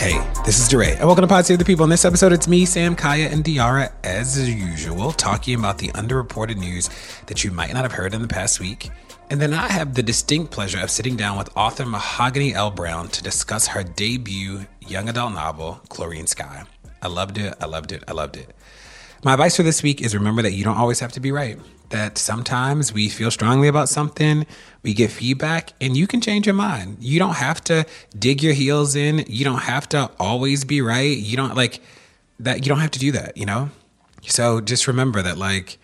Hey, this is DeRay, and welcome to Pod Save the People. In this episode, it's me, Sam, Kaya, and De'Ara, as usual, talking about the underreported news that you might not have heard in the past week. And then I have the distinct pleasure of sitting down with author Mahogany L. Browne to discuss her debut young adult novel, Chlorine Sky. I loved it, I loved it, I loved it. My advice for this week is remember that you don't always have to be right. That sometimes we feel strongly about something, we get feedback, and you can change your mind. You don't have to dig your heels in. You don't have to always be right. You don't like that. You don't have to do that, you know? So just remember that, like,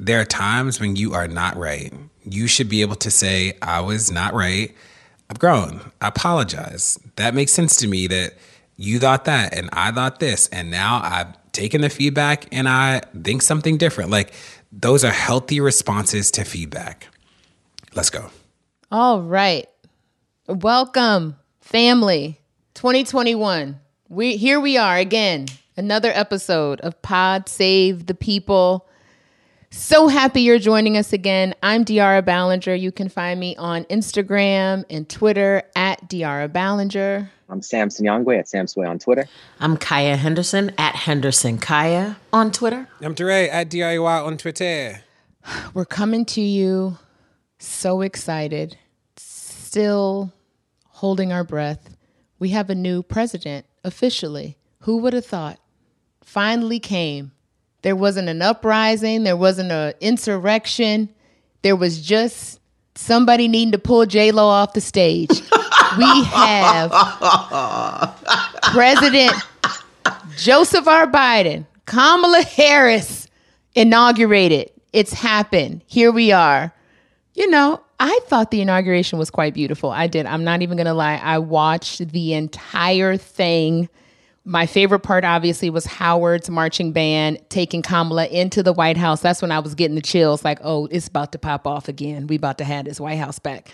there are times when you are not right. You should be able to say, I was not right. I've grown. I apologize. That makes sense to me that you thought that and I thought this. And now I've taken the feedback and I think something different. Like, those are healthy responses to feedback. Let's go. All right. Welcome, family. 2021. We here we are again. Another episode of Pod Save the People. So happy you're joining us again. I'm De'Ara Balenger. You can find me on Instagram and Twitter at De'Ara Balenger. I'm Sam Sinyangwe at Sam Sway on Twitter. I'm Kaya Henderson at Henderson Kaya on Twitter. I'm DeRay at DIY on Twitter. We're coming to you so excited, still holding our breath. We have a new president officially. Who would have thought? Finally came. There wasn't an uprising, there wasn't an insurrection. There was just somebody needing to pull J Lo off the stage. we have President Joseph R. Biden, Kamala Harris inaugurated. It's happened. Here we are. You know, I thought the inauguration was quite beautiful. I did. I'm not even going to lie. I watched the entire thing. My favorite part, obviously, was Howard's marching band taking Kamala into the White House. That's when I was getting the chills like, oh, it's about to pop off again. We about to have this White House back.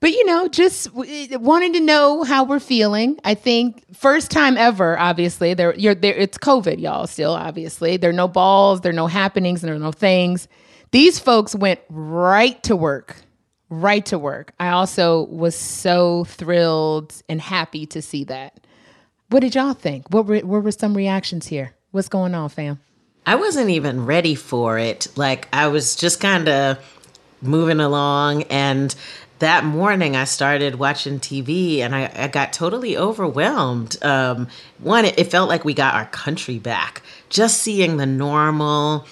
But, you know, just wanting to know how we're feeling. I think first time ever, obviously, there, you're there. It's COVID, y'all, still, obviously. There are no balls, there are no happenings, there are no things. These folks went right to work, right to work. I also was so thrilled and happy to see that. What did y'all think? What were, what were some reactions here? What's going on, fam? I wasn't even ready for it. Like, I was just kind of moving along. And that morning, I started watching TV and I, I got totally overwhelmed. Um, one, it, it felt like we got our country back. Just seeing the normal,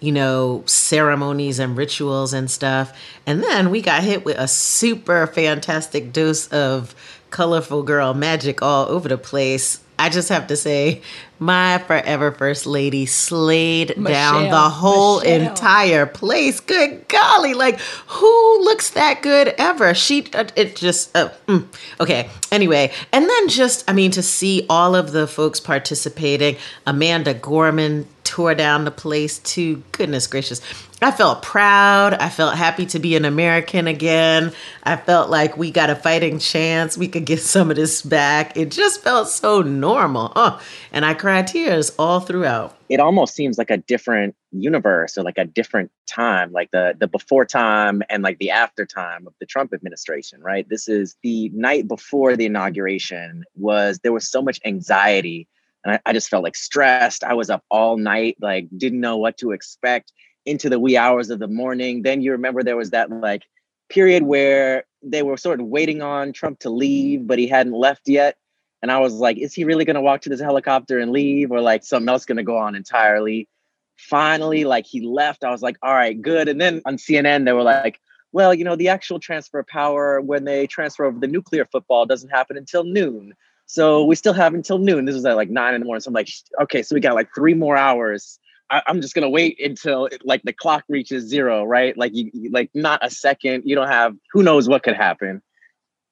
you know, ceremonies and rituals and stuff. And then we got hit with a super fantastic dose of colorful girl magic all over the place. I just have to say, my forever first lady slayed down the whole Michelle. entire place. Good golly, like who looks that good ever? She, uh, it just, uh, mm. okay. Anyway, and then just, I mean, to see all of the folks participating, Amanda Gorman tore down the place too. Goodness gracious. I felt proud. I felt happy to be an American again. I felt like we got a fighting chance. We could get some of this back. It just felt so normal. Oh, and I cried tears all throughout. It almost seems like a different universe or like a different time, like the the before time and like the after time of the Trump administration, right? This is the night before the inauguration was there was so much anxiety and I, I just felt like stressed. I was up all night, like didn't know what to expect into the wee hours of the morning. Then you remember there was that like period where they were sort of waiting on Trump to leave, but he hadn't left yet. And I was like, is he really going to walk to this helicopter and leave or like something else going to go on entirely? Finally, like he left. I was like, all right, good. And then on CNN, they were like, well, you know, the actual transfer of power when they transfer over the nuclear football doesn't happen until noon. So we still have until noon. This was at like nine in the morning. So I'm like, okay, so we got like three more hours. I, I'm just gonna wait until like the clock reaches zero, right? Like you- like not a second. You don't have who knows what could happen.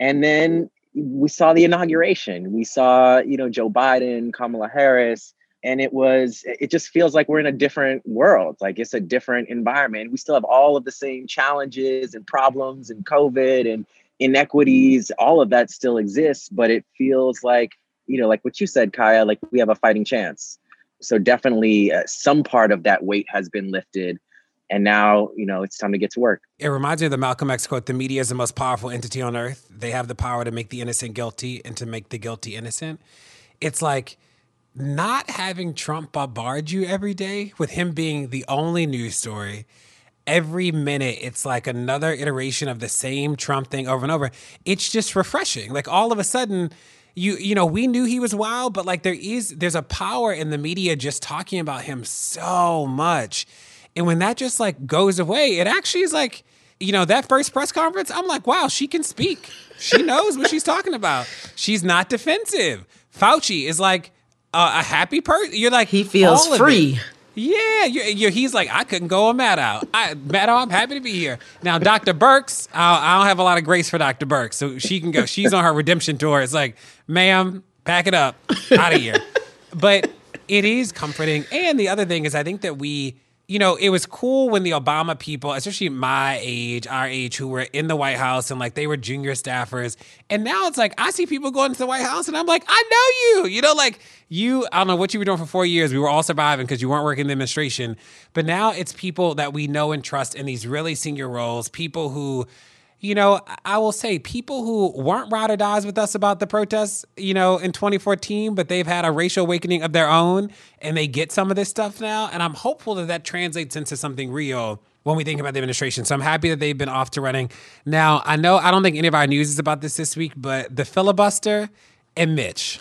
And then we saw the inauguration. We saw, you know, Joe Biden, Kamala Harris, and it was it just feels like we're in a different world. Like it's a different environment. We still have all of the same challenges and problems and COVID and inequities. All of that still exists, but it feels like, you know, like what you said, Kaya, like we have a fighting chance. So definitely uh, some part of that weight has been lifted and now you know it's time to get to work. It reminds me of the malcolm x quote the media is the most powerful entity on earth. They have the power to make the innocent guilty and to make the guilty innocent. It's like not having trump bombard you every day with him being the only news story every minute it's like another iteration of the same trump thing over and over. It's just refreshing. Like all of a sudden you you know we knew he was wild but like there is there's a power in the media just talking about him so much and when that just like goes away, it actually is like, you know, that first press conference, I'm like, wow, she can speak. She knows what she's talking about. She's not defensive. Fauci is like a, a happy person. You're like, he feels free. Yeah, you're, you're, he's like, I couldn't go on Maddow. I, Maddow, I'm happy to be here. Now, Dr. Birx, I, I don't have a lot of grace for Dr. Birx, so she can go. She's on her redemption tour. It's like, ma'am, pack it up, out of here. But it is comforting. And the other thing is, I think that we, you know, it was cool when the Obama people, especially my age, our age, who were in the White House and like they were junior staffers. And now it's like I see people going to the White House and I'm like, I know you. You know, like you, I don't know what you were doing for four years. We were all surviving because you weren't working in the administration. But now it's people that we know and trust in these really senior roles, people who, you know, I will say people who weren't ride or dies with us about the protests, you know, in 2014, but they've had a racial awakening of their own and they get some of this stuff now. And I'm hopeful that that translates into something real when we think about the administration. So I'm happy that they've been off to running. Now, I know I don't think any of our news is about this this week, but the filibuster and Mitch.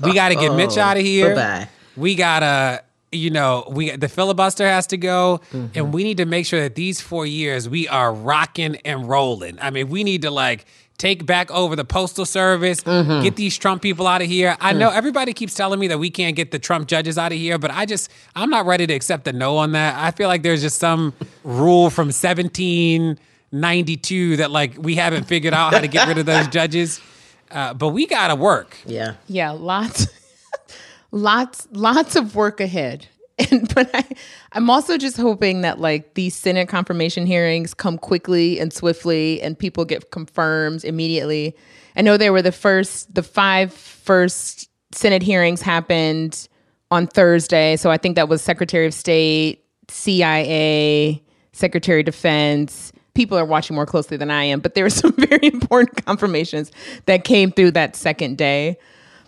We got to get Mitch oh, out of here. Bye-bye. We got to you know, we the filibuster has to go, mm-hmm. and we need to make sure that these four years we are rocking and rolling. I mean, we need to like take back over the postal service, mm-hmm. get these Trump people out of here. I mm. know everybody keeps telling me that we can't get the Trump judges out of here, but I just I'm not ready to accept the no on that. I feel like there's just some rule from 1792 that like we haven't figured out how to get rid of those judges. Uh, but we gotta work. Yeah, yeah, lots lots lots of work ahead. And but I, I'm also just hoping that like these Senate confirmation hearings come quickly and swiftly, and people get confirmed immediately. I know they were the first, the five first Senate hearings happened on Thursday, so I think that was Secretary of State, CIA, Secretary of Defense. People are watching more closely than I am, but there were some very important confirmations that came through that second day.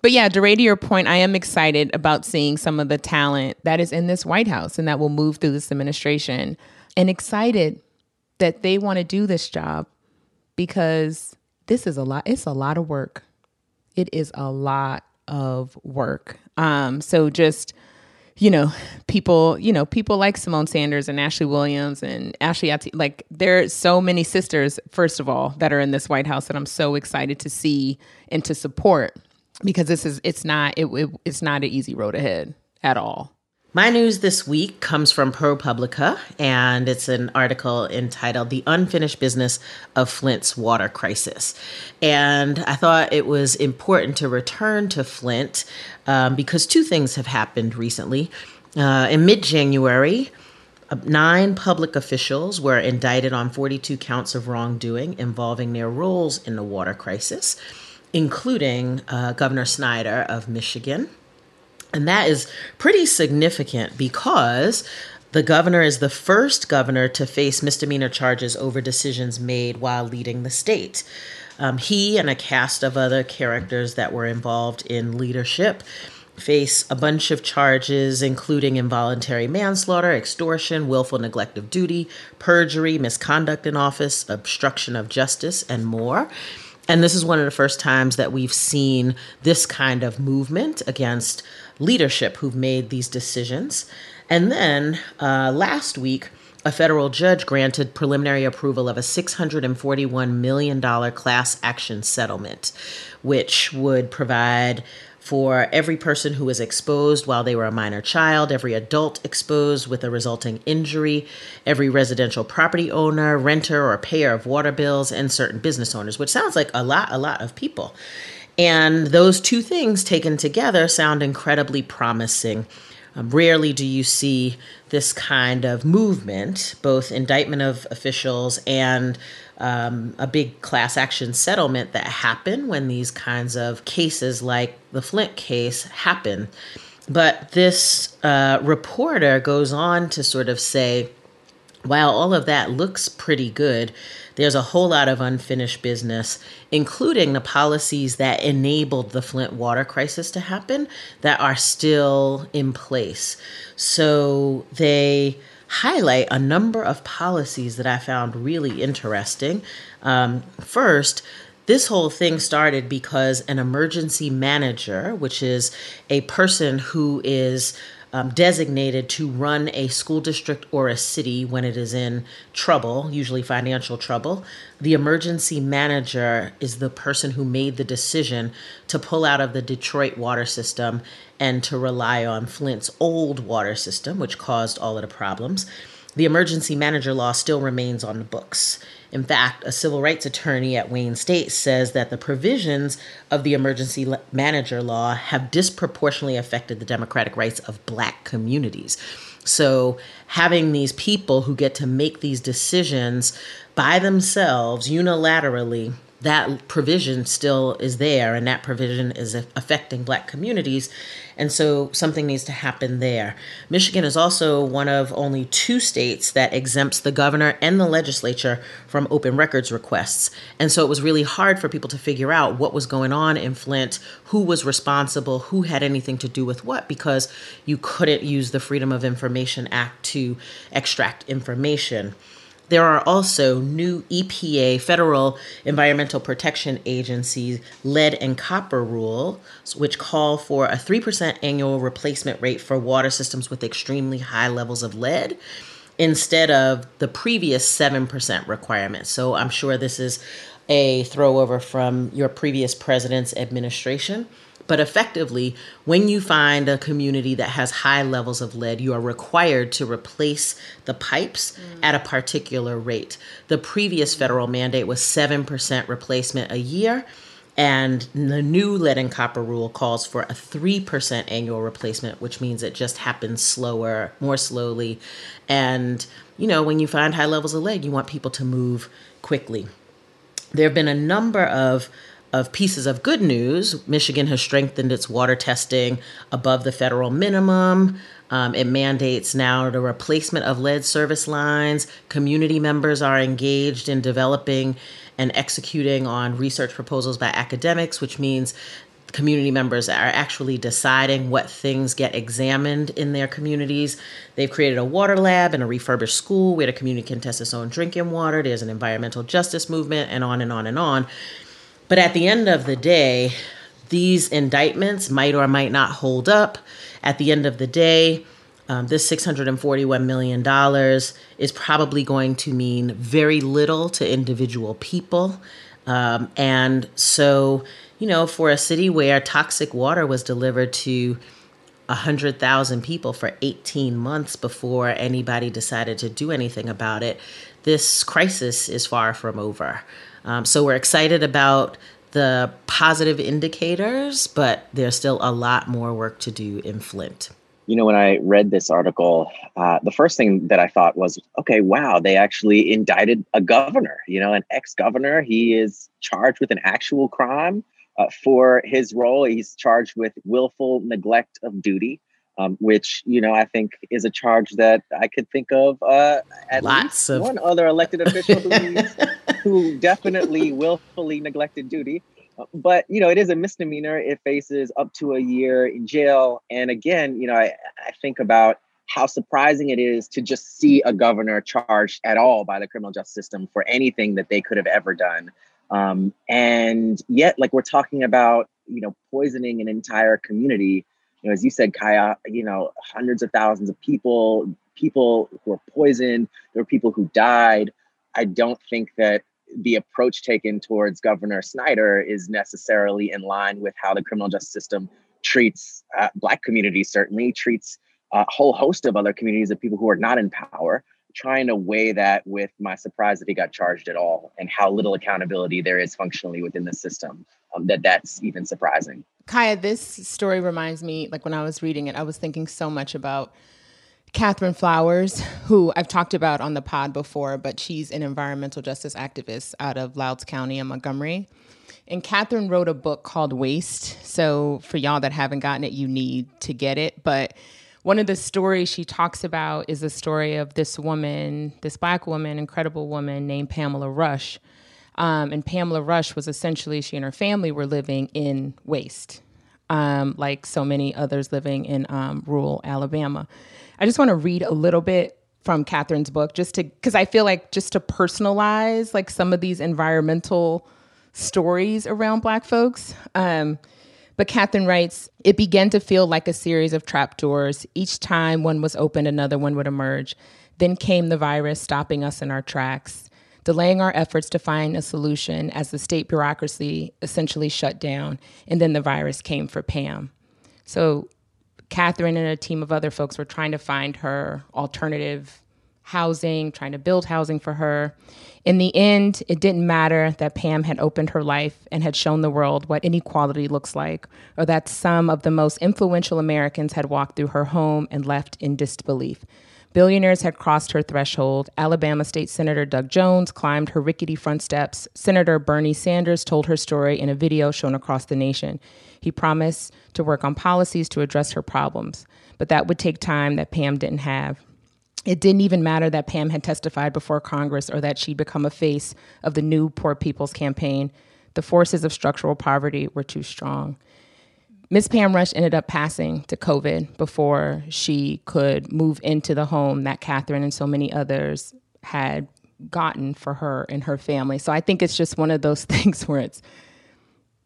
But yeah, DeRay, to your point, I am excited about seeing some of the talent that is in this White House and that will move through this administration. And excited that they want to do this job because this is a lot. It's a lot of work. It is a lot of work. Um, so just you know, people, you know, people like Symone Sanders and Ashley Williams and Ashley Etienne, like there are so many sisters, first of all, that are in this White House that I'm so excited to see and to support because this is it's not it, it, it's not an easy road ahead at all. My news this week comes from ProPublica, and it's an article entitled The Unfinished Business of Flint's Water Crisis. And I thought it was important to return to Flint um, because two things have happened recently. Uh, in mid January, uh, nine public officials were indicted on 42 counts of wrongdoing involving their roles in the water crisis including uh, Governor Snyder of Michigan. And that is pretty significant because the governor is the first governor to face misdemeanor charges over decisions made while leading the state. Um, he and a cast of other characters that were involved in leadership face a bunch of charges, including involuntary manslaughter, extortion, willful neglect of duty, perjury, misconduct in office, obstruction of justice, and more. And this is one of the first times that we've seen this kind of movement against leadership who've made these decisions. And then uh, last week, a federal judge granted preliminary approval of a $641 million class action settlement, which would provide for every person who was exposed while they were a minor child, every adult exposed with a resulting injury, every residential property owner, renter, or payer of water bills, and certain business owners, which sounds like a lot, a lot of people. And those two things taken together sound incredibly promising. Um, rarely do you see this kind of movement, both indictment of officials and um, a big class action settlement that happen when these kinds of cases, like the Flint case, happen. But this uh, reporter goes on to sort of say, while all of that looks pretty good, there's a whole lot of unfinished business, including the policies that enabled the Flint water crisis to happen that are still in place. So they highlight a number of policies that I found really interesting. Um, first, this whole thing started because an emergency manager, which is a person who is um, designated to run a school district or a city when it is in trouble, usually financial trouble. The emergency manager is the person who made the decision to pull out of the Detroit water system and to rely on Flint's old water system, which caused all of the problems. The emergency manager law still remains on the books. In fact, a civil rights attorney at Wayne State says that the provisions of the emergency manager law have disproportionately affected the democratic rights of black communities. So, having these people who get to make these decisions by themselves unilaterally that provision still is there and that provision is affecting black communities. And so something needs to happen there. Michigan is also one of only two states that exempts the governor and the legislature from open records requests. And so it was really hard for people to figure out what was going on in flint who was responsible who had anything to do with what because you couldn't use the freedom of information act to extract information there are also new EPA, Federal Environmental Protection Agency, lead and copper rules, which call for a 3% annual replacement rate for water systems with extremely high levels of lead instead of the previous 7% requirement. So I'm sure this is a throwover from your previous president's administration. But effectively, when you find a community that has high levels of lead, you are required to replace the pipes mm. at a particular rate. The previous federal mandate was 7% replacement a year. And the new lead and copper rule calls for a 3% annual replacement, which means it just happens slower, more slowly. And, you know, when you find high levels of lead, you want people to move quickly. There have been a number of of pieces of good news, Michigan has strengthened its water testing above the federal minimum. Um, it mandates now the replacement of lead service lines. Community members are engaged in developing and executing on research proposals by academics, which means community members are actually deciding what things get examined in their communities. They've created a water lab and a refurbished school where the community can test its own drinking water. There's an environmental justice movement, and on and on and on. But at the end of the day, these indictments might or might not hold up. At the end of the day, um, this $641 million is probably going to mean very little to individual people. Um, and so, you know, for a city where toxic water was delivered to 100,000 people for 18 months before anybody decided to do anything about it, this crisis is far from over. Um, so we're excited about the positive indicators, but there's still a lot more work to do in Flint. You know, when I read this article, uh, the first thing that I thought was, okay, wow, they actually indicted a governor, you know, an ex governor. He is charged with an actual crime. Uh, for his role, he's charged with willful neglect of duty um, which you know I think is a charge that I could think of uh, at Lots least of... one other elected official who, who definitely willfully neglected duty. But you know, it is a misdemeanor. It faces up to a year in jail. And again, you know, I, I think about how surprising it is to just see a governor charged at all by the criminal justice system for anything that they could have ever done. Um, and yet, like we're talking about, you know, poisoning an entire community you know, as you said, Kaya, you know, hundreds of thousands of people, people who were poisoned, there were people who died. I don't think that the approach taken towards Governor Snyder is necessarily in line with how the criminal justice system treats uh, Black communities, certainly, treats a whole host of other communities of people who are not in power, trying to weigh that with my surprise that he got charged at all and how little accountability there is functionally within the system, um, that that's even surprising. Kaya, this story reminds me, like when I was reading it, I was thinking so much about Catherine Flowers, who I've talked about on the pod before, but she's an environmental justice activist out of Lowndes County in Montgomery. And Catherine wrote a book called Waste. So for y'all that haven't gotten it, you need to get it. But one of the stories she talks about is the story of this woman, this black woman, incredible woman named Pamela Rush. Um, and Pamela Rush was essentially, she and her family were living in waste, um, like so many others living in um, rural Alabama. I just want to read a little bit from Catherine's book, just to, because I feel like just to personalize like some of these environmental stories around Black folks. Um, but Catherine writes, it began to feel like a series of trapdoors. Each time one was opened, another one would emerge. Then came the virus, stopping us in our tracks, delaying our efforts to find a solution as the state bureaucracy essentially shut down. And then the virus came for Pam. So Catherine and a team of other folks were trying to find her alternative housing, trying to build housing for her. In the end, it didn't matter that Pam had opened her life and had shown the world what inequality looks like, or that some of the most influential Americans had walked through her home and left in disbelief. Billionaires had crossed her threshold. Alabama State Senator Doug Jones climbed her rickety front steps. Senator Bernie Sanders told her story in a video shown across the nation. He promised to work on policies to address her problems, but that would take time that Pam didn't have. It didn't even matter that Pam had testified before Congress or that she'd become a face of the new Poor People's Campaign. The forces of structural poverty were too strong. Miss Pam Rush ended up passing to COVID before she could move into the home that Catherine and so many others had gotten for her and her family. So I think it's just one of those things where it's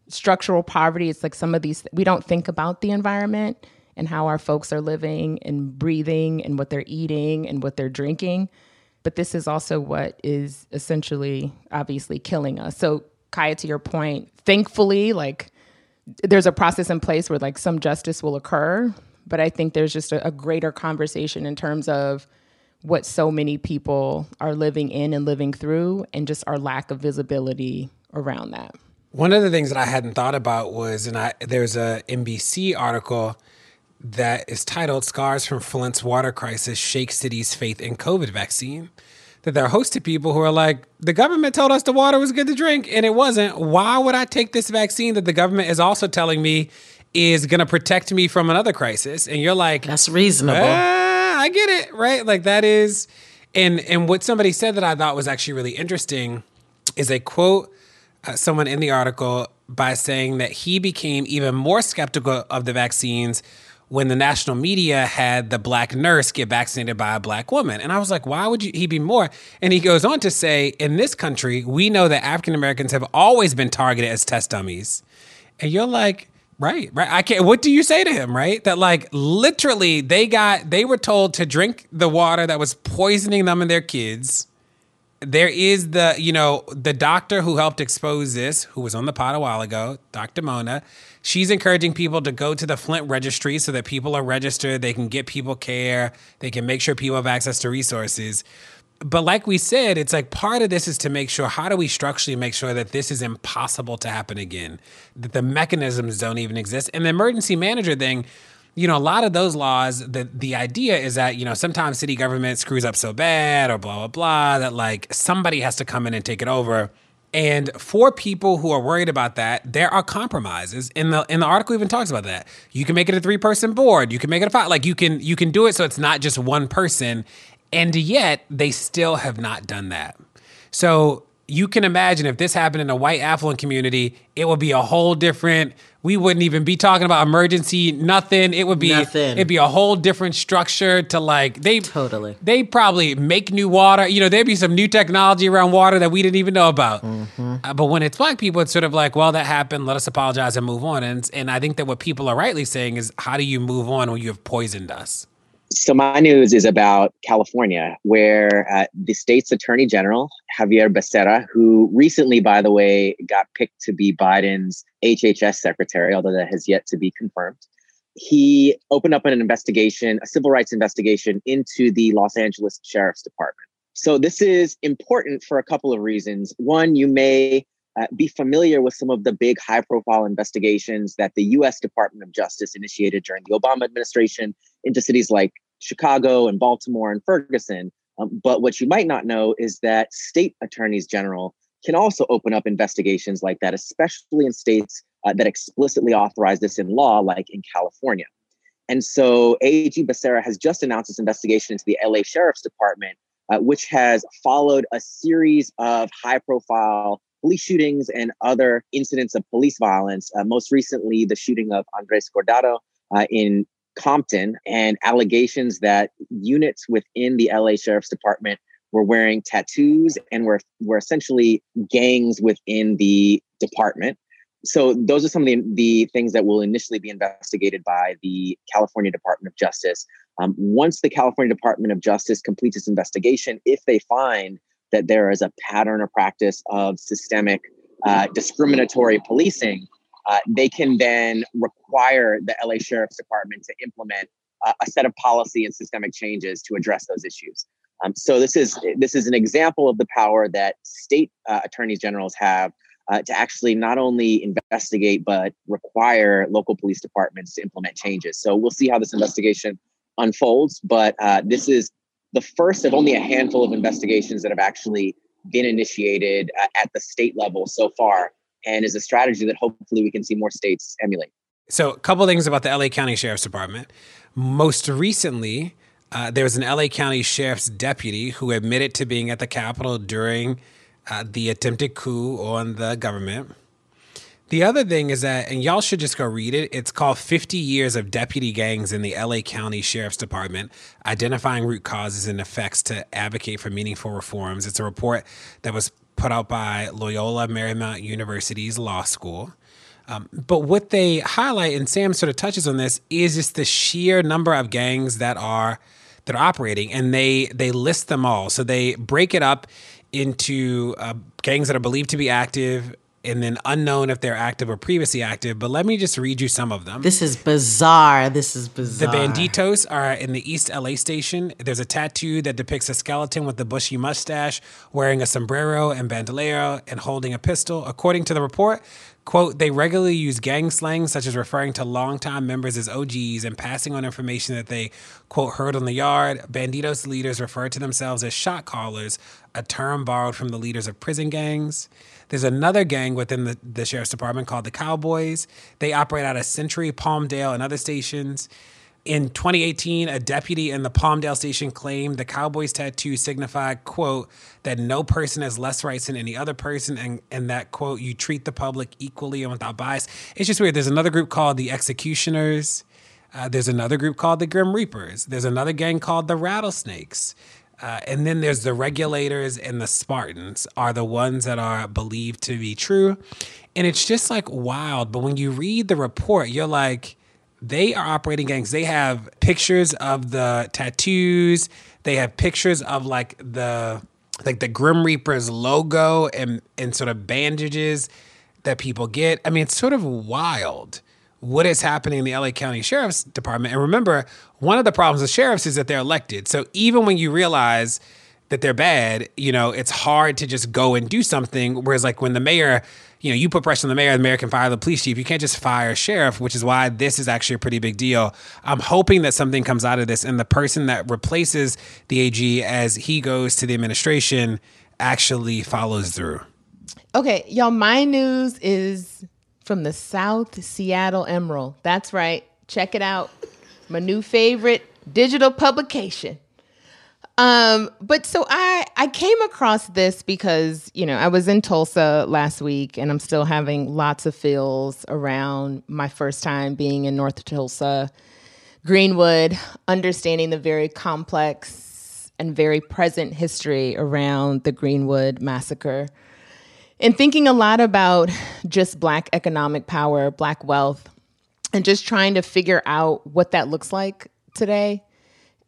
structural poverty. It's like some of these, we don't think about the environment and how our folks are living and breathing and what they're eating and what they're drinking. But this is also what is essentially obviously killing us. So, Kaya, to your point, thankfully, like there's a process in place where like some justice will occur. But I think there's just a, a greater conversation in terms of what so many people are living in and living through, and just our lack of visibility around that. One of the things that I hadn't thought about was, and I there's a NBC article that is titled Scars from Flint's Water Crisis Shake City's Faith in COVID Vaccine. That they're hosted people who are like, the government told us the water was good to drink and it wasn't. Why would I take this vaccine that the government is also telling me is going to protect me from another crisis? And you're like, that's reasonable. Ah, I get it, right? Like that is, and and what somebody said that I thought was actually really interesting is a quote uh, someone in the article by saying that he became even more skeptical of the vaccines when the national media had the black nurse get vaccinated by a black woman. And I was like, why would you, he be more? And he goes on to say, in this country, we know that African Americans have always been targeted as test dummies. And you're like, right, right. I can't, what do you say to him, right? That like literally they got, they were told to drink the water that was poisoning them and their kids there is the you know the doctor who helped expose this who was on the pod a while ago dr mona she's encouraging people to go to the flint registry so that people are registered they can get people care they can make sure people have access to resources. But like we said it's like part of this is to make sure how do we structurally make sure that this is impossible to happen again? That the mechanisms don't even exist. And the emergency manager thing you know, a lot of those laws, the the idea is that, you know, sometimes city government screws up so bad or blah blah blah that like somebody has to come in and take it over. And for people who are worried about that, there are compromises. In the in the article even talks about that. You can make it a three person board. You can make it a five. Like you can you can do it so it's not just one person. And yet they still have not done that. So you can imagine if this happened in a white affluent community, it would be a whole different. We wouldn't even be talking about emergency, nothing. It would be Nothing. it'd be a whole different structure to like they Totally. they probably make new water. You know, there'd be some new technology around water that we didn't even know about. Mm-hmm. Uh, but when it's black people, it's sort of like, well, that happened. Let us apologize and move on. And and I think that what people are rightly saying is, how do you move on when you have poisoned us? So my news is about California, where uh, the state's attorney general, Xavier Becerra, who recently, by the way, got picked to be Biden's HHS secretary, although that has yet to be confirmed. He opened up an investigation, a civil rights investigation into the Los Angeles Sheriff's Department. So this is important for a couple of reasons. One, you may uh, be familiar with some of the big high profile investigations that the US Department of Justice initiated during the Obama administration into cities like Chicago and Baltimore and Ferguson. Um, but what you might not know is that state attorneys general can also open up investigations like that, especially in states uh, that explicitly authorize this in law, like in California. And so AG Becerra has just announced this investigation into the LA Sheriff's Department, uh, which has followed a series of high profile police shootings and other incidents of police violence. Uh, most recently, the shooting of Andres Guardado uh, in Compton, and allegations that units within the LA Sheriff's Department were wearing tattoos and were were essentially gangs within the department. So those are some of the, the things that will initially be investigated by the California Department of Justice. Um, once the California Department of Justice completes its investigation, if they find that there is a pattern or practice of systemic uh, discriminatory policing, uh, they can then require the LA Sheriff's Department to implement uh, a set of policy and systemic changes to address those issues. Um, so this is this is an example of the power that state uh, attorneys generals have uh, to actually not only investigate but require local police departments to implement changes. So we'll see how this investigation unfolds. But uh, this is the first of only a handful of investigations that have actually been initiated at the state level so far, and is a strategy that hopefully we can see more states emulate. So, a couple things about the LA County Sheriff's Department. Most recently, uh, there was an LA County Sheriff's deputy who admitted to being at the Capitol during uh, the attempted coup on the government. The other thing is that, and y'all should just go read it, it's called 50 Years of Deputy Gangs in the LA County Sheriff's Department Identifying Root Causes and Effects to Advocate for Meaningful Reforms. It's a report that was put out by Loyola Marymount University's law school. Um, but what they highlight, and Sam sort of touches on this, is just the sheer number of gangs that are that are operating, and they they list them all. So they break it up into uh, gangs that are believed to be active, and then unknown if they're active or previously active. But let me just read you some of them. This is bizarre. This is bizarre. The Banditos are in the East LA station. There's a tattoo that depicts a skeleton with a bushy mustache, wearing a sombrero and bandolero, and holding a pistol. According to the report, Quote, they regularly use gang slang, such as referring to longtime members as OGs and passing on information that they, quote, heard on the yard. Banditos leaders refer to themselves as shot callers, a term borrowed from the leaders of prison gangs. There's another gang within the, the sheriff's department called the Cowboys. They operate out of Century, Palmdale, and other stations. In 2018, a deputy in the Palmdale station claimed the Cowboys tattoo signified, quote, that no person has less rights than any other person and, and that, quote, you treat the public equally and without bias. It's just weird. There's another group called the Executioners. Uh, there's another group called the Grim Reapers. There's another gang called the Rattlesnakes. Uh, and then there's the regulators and the Spartans are the ones that are believed to be true. And it's just like wild. But when you read the report, you're like, they are operating gangs. They have pictures of the tattoos. They have pictures of like the like the Grim Reaper's logo and and sort of bandages that people get. I mean, it's sort of wild what is happening in the LA County Sheriff's Department. And remember, one of the problems with sheriffs is that they're elected. So even when you realize that they're bad, you know, it's hard to just go and do something. Whereas like when the mayor you know, you put pressure on the mayor, the mayor can fire the police chief. You can't just fire a sheriff, which is why this is actually a pretty big deal. I'm hoping that something comes out of this and the person that replaces the AG as he goes to the administration actually follows through. Okay, y'all, my news is from the South Seattle Emerald. That's right. Check it out. My new favorite digital publication. Um, but so I I came across this because you know I was in Tulsa last week, and I'm still having lots of feels around my first time being in North Tulsa, Greenwood, understanding the very complex and very present history around the Greenwood massacre, and thinking a lot about just Black economic power, Black wealth, and just trying to figure out what that looks like today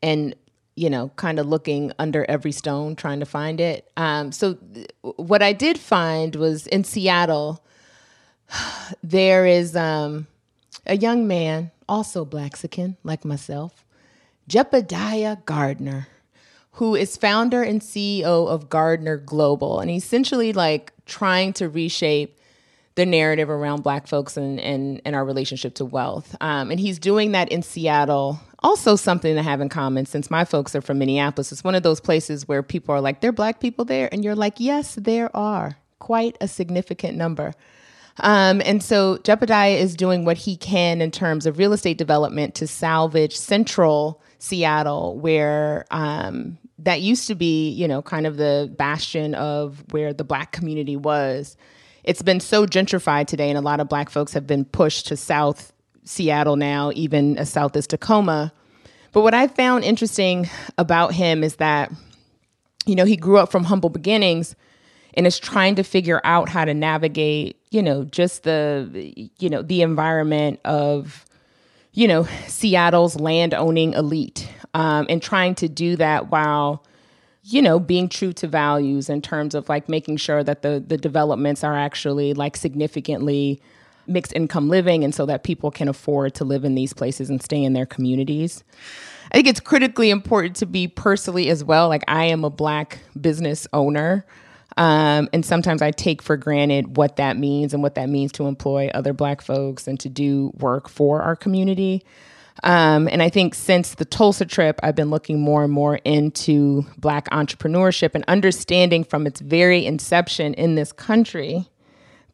and you know, kind of looking under every stone trying to find it. Um, so, th- what I did find was in Seattle, there is um, a young man, also Blaxican, like myself, Jebediah Gardner, who is founder and CEO of Gardner Global. And he's essentially like trying to reshape the narrative around black folks and, and, and our relationship to wealth. Um, and he's doing that in Seattle. Also, something to have in common since my folks are from Minneapolis. It's one of those places where people are like, there are black people there. And you're like, yes, there are quite a significant number. Um, and so Jebediah is doing what he can in terms of real estate development to salvage central Seattle, where um, that used to be, you know, kind of the bastion of where the black community was. It's been so gentrified today, and a lot of black folks have been pushed to South Seattle now, even as south as Tacoma. But what I found interesting about him is that, you know, he grew up from humble beginnings and is trying to figure out how to navigate, you know, just the, you know, the environment of, you know, Seattle's land owning elite um, and trying to do that while, you know, being true to values in terms of like making sure that the the developments are actually like significantly mixed income living and so that people can afford to live in these places and stay in their communities. I think it's critically important to be personally as well. Like I am a black business owner. Um, and sometimes I take for granted what that means and what that means to employ other Black folks and to do work for our community. Um, and I think since the Tulsa trip, I've been looking more and more into Black entrepreneurship and understanding from its very inception in this country,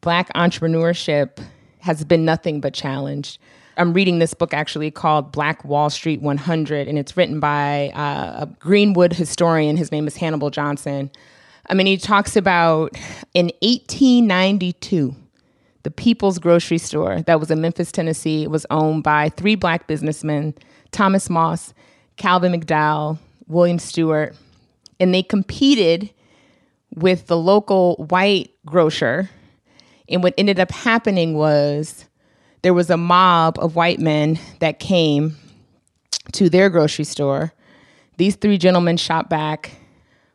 Black entrepreneurship has been nothing but challenged. I'm reading this book actually called Black Wall Street 100, and it's written by uh, a Greenwood historian. His name is Hannibal Johnson. I mean, he talks about in 1892, the People's Grocery Store that was in Memphis, Tennessee, was owned by three black businessmen Thomas Moss, Calvin McDowell, William Stewart, and they competed with the local white grocer. And what ended up happening was there was a mob of white men that came to their grocery store. These three gentlemen shot back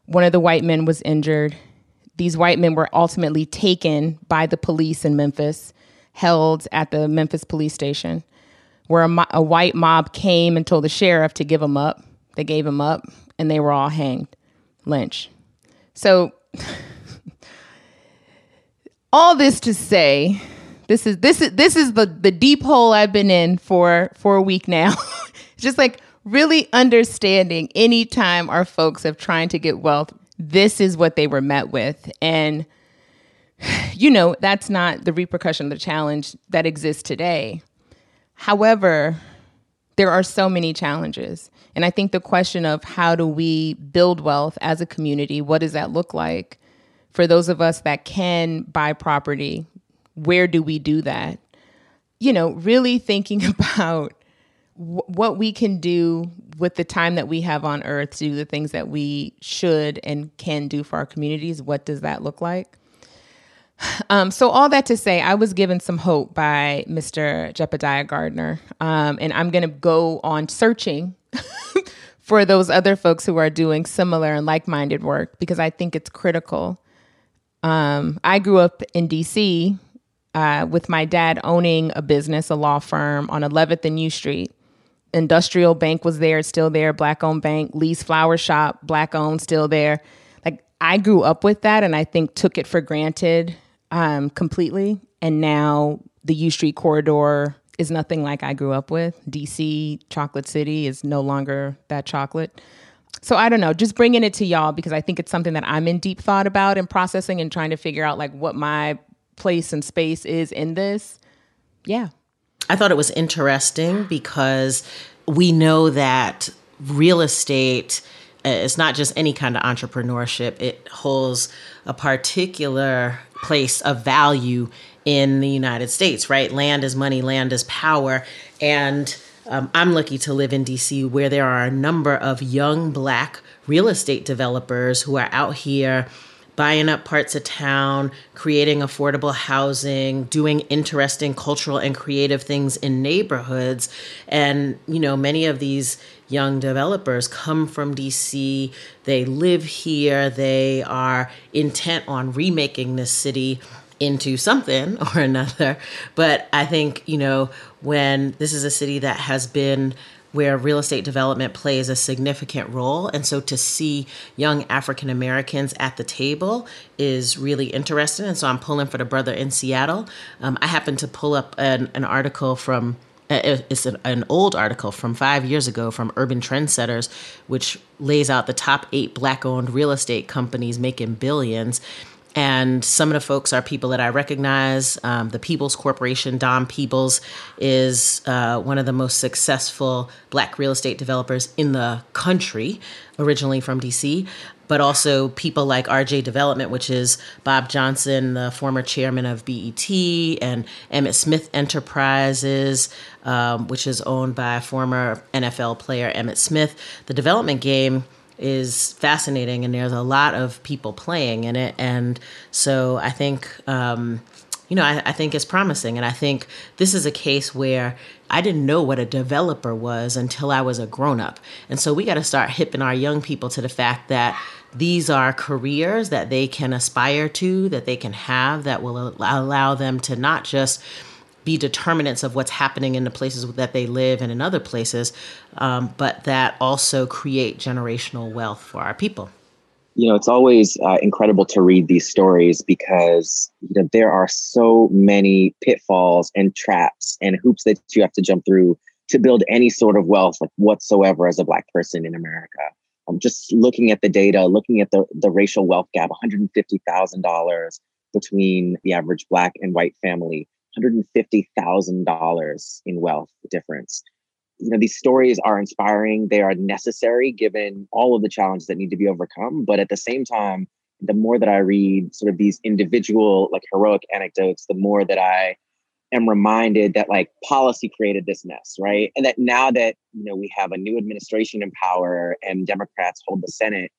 one of the white men was injured. These white men were ultimately taken by the police in Memphis, held at the Memphis police station, where a, mo- a white mob came and told the sheriff to give them up. They gave them up, and they were all hanged, lynched. So, all this to say, this is this is this is the the deep hole I've been in for for a week now. just like really understanding anytime our folks have trying to get wealth, this is what they were met with. And, you know, that's not the repercussion of the challenge that exists today. However, there are so many challenges. And I think the question of how do we build wealth as a community, what does that look like? For those of us that can buy property, where do we do that? You know, really thinking about what we can do with the time that we have on earth to do the things that we should and can do for our communities what does that look like um, so all that to say i was given some hope by mr jebediah gardner um, and i'm going to go on searching for those other folks who are doing similar and like-minded work because i think it's critical um, i grew up in dc uh, with my dad owning a business, a law firm on 11th and U Street. Industrial Bank was there, still there, black owned bank, Lee's Flower Shop, black owned, still there. Like I grew up with that and I think took it for granted um, completely. And now the U Street corridor is nothing like I grew up with. DC, Chocolate City is no longer that chocolate. So I don't know, just bringing it to y'all because I think it's something that I'm in deep thought about and processing and trying to figure out like what my place and space is in this. Yeah. I thought it was interesting because we know that real estate uh, is not just any kind of entrepreneurship, it holds a particular place of value in the United States, right? Land is money, land is power. And um, I'm lucky to live in DC where there are a number of young black real estate developers who are out here buying up parts of town, creating affordable housing, doing interesting cultural and creative things in neighborhoods. And, you know, many of these young developers come from DC, they live here, they are intent on remaking this city into something or another. But I think, you know, when this is a city that has been where real estate development plays a significant role. And so to see young African Americans at the table is really interesting. And so I'm pulling for the brother in Seattle. Um, I happened to pull up an, an article from uh, it's an, an, old article from five years ago from Urban Trendsetters, which lays out the top eight black owned real estate companies making billions. And some of the folks are people that I recognize. Um, the Peebles Corporation, Don Peebles, is uh, one of the most successful black real estate developers in the country, originally from DC. But also people like RJ Development, which is Bob Johnson, the former chairman of BET, and Emmitt Smith Enterprises, um, which is owned by former NFL player Emmitt Smith. The development game is fascinating and there's a lot of people playing in it and so i think um, you know I, I, think it's promising and i think this is a case where i didn't know what a developer was until i was a grown-up and so we got to start hipping our young people to the fact that these are careers that they can aspire to that they can have that will allow them to not just be determinants of what's happening in the places that they live and in other places, um, but that also create generational wealth for our people. You know, it's always uh, incredible to read these stories because you know there are so many pitfalls and traps and hoops that you have to jump through to build any sort of wealth like whatsoever as a black person in America. Um, just looking at the data, looking at the, the racial wealth gap, $150,000 between the average black and white family. $150,000 in wealth difference. You know, these stories are inspiring. They are necessary given all of the challenges that need to be overcome. But at the same time, the more that I read sort of these individual, like heroic anecdotes, the more that I am reminded that like policy created this mess, right? And that now that, you know, we have a new administration in power and Democrats hold the Senate,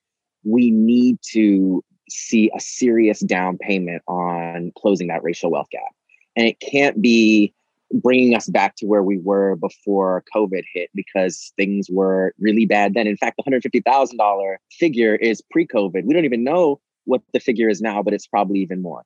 we need to see a serious down payment on closing that racial wealth gap and it can't be bringing us back to where we were before COVID hit because things were really bad then. In fact, the $150,000 figure is pre COVID. We don't even know what the figure is now, but it's probably even more.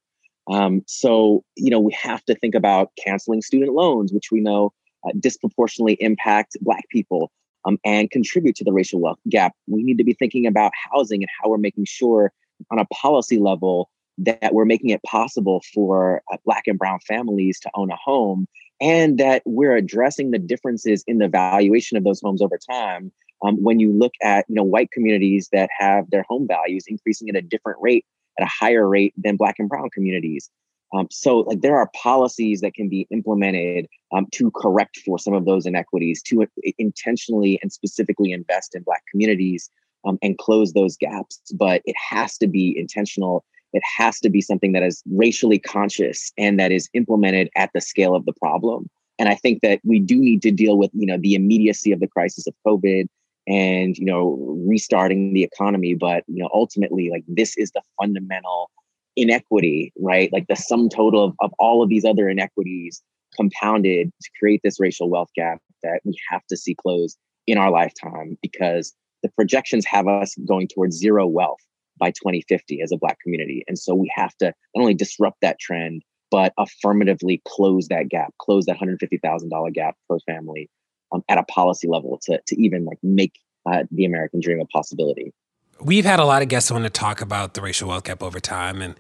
Um, so, you know, we have to think about canceling student loans, which we know uh, disproportionately impact Black people um, and contribute to the racial wealth gap. We need to be thinking about housing and how we're making sure on a policy level that we're making it possible for uh, Black and Brown families to own a home, and that we're addressing the differences in the valuation of those homes over time. Um, when you look at you know white communities that have their home values increasing at a different rate, at a higher rate than Black and Brown communities. Um, so like there are policies that can be implemented um, to correct for some of those inequities, to uh, intentionally and specifically invest in Black communities um, and close those gaps. But it has to be intentional it has to be something that is racially conscious and that is implemented at the scale of the problem. And I think that we do need to deal with, you know, the immediacy of the crisis of COVID and, you know, restarting the economy. But, you know, ultimately, like this is the fundamental inequity, right? Like the sum total of, of all of these other inequities compounded to create this racial wealth gap that we have to see closed in our lifetime because the projections have us going towards zero wealth by 2050 as a Black community. And so we have to not only disrupt that trend, but affirmatively close that gap, close that $150,000 gap per family um, at a policy level to, to even like make uh, the American dream a possibility. We've had a lot of guests on to talk about the racial wealth gap over time. And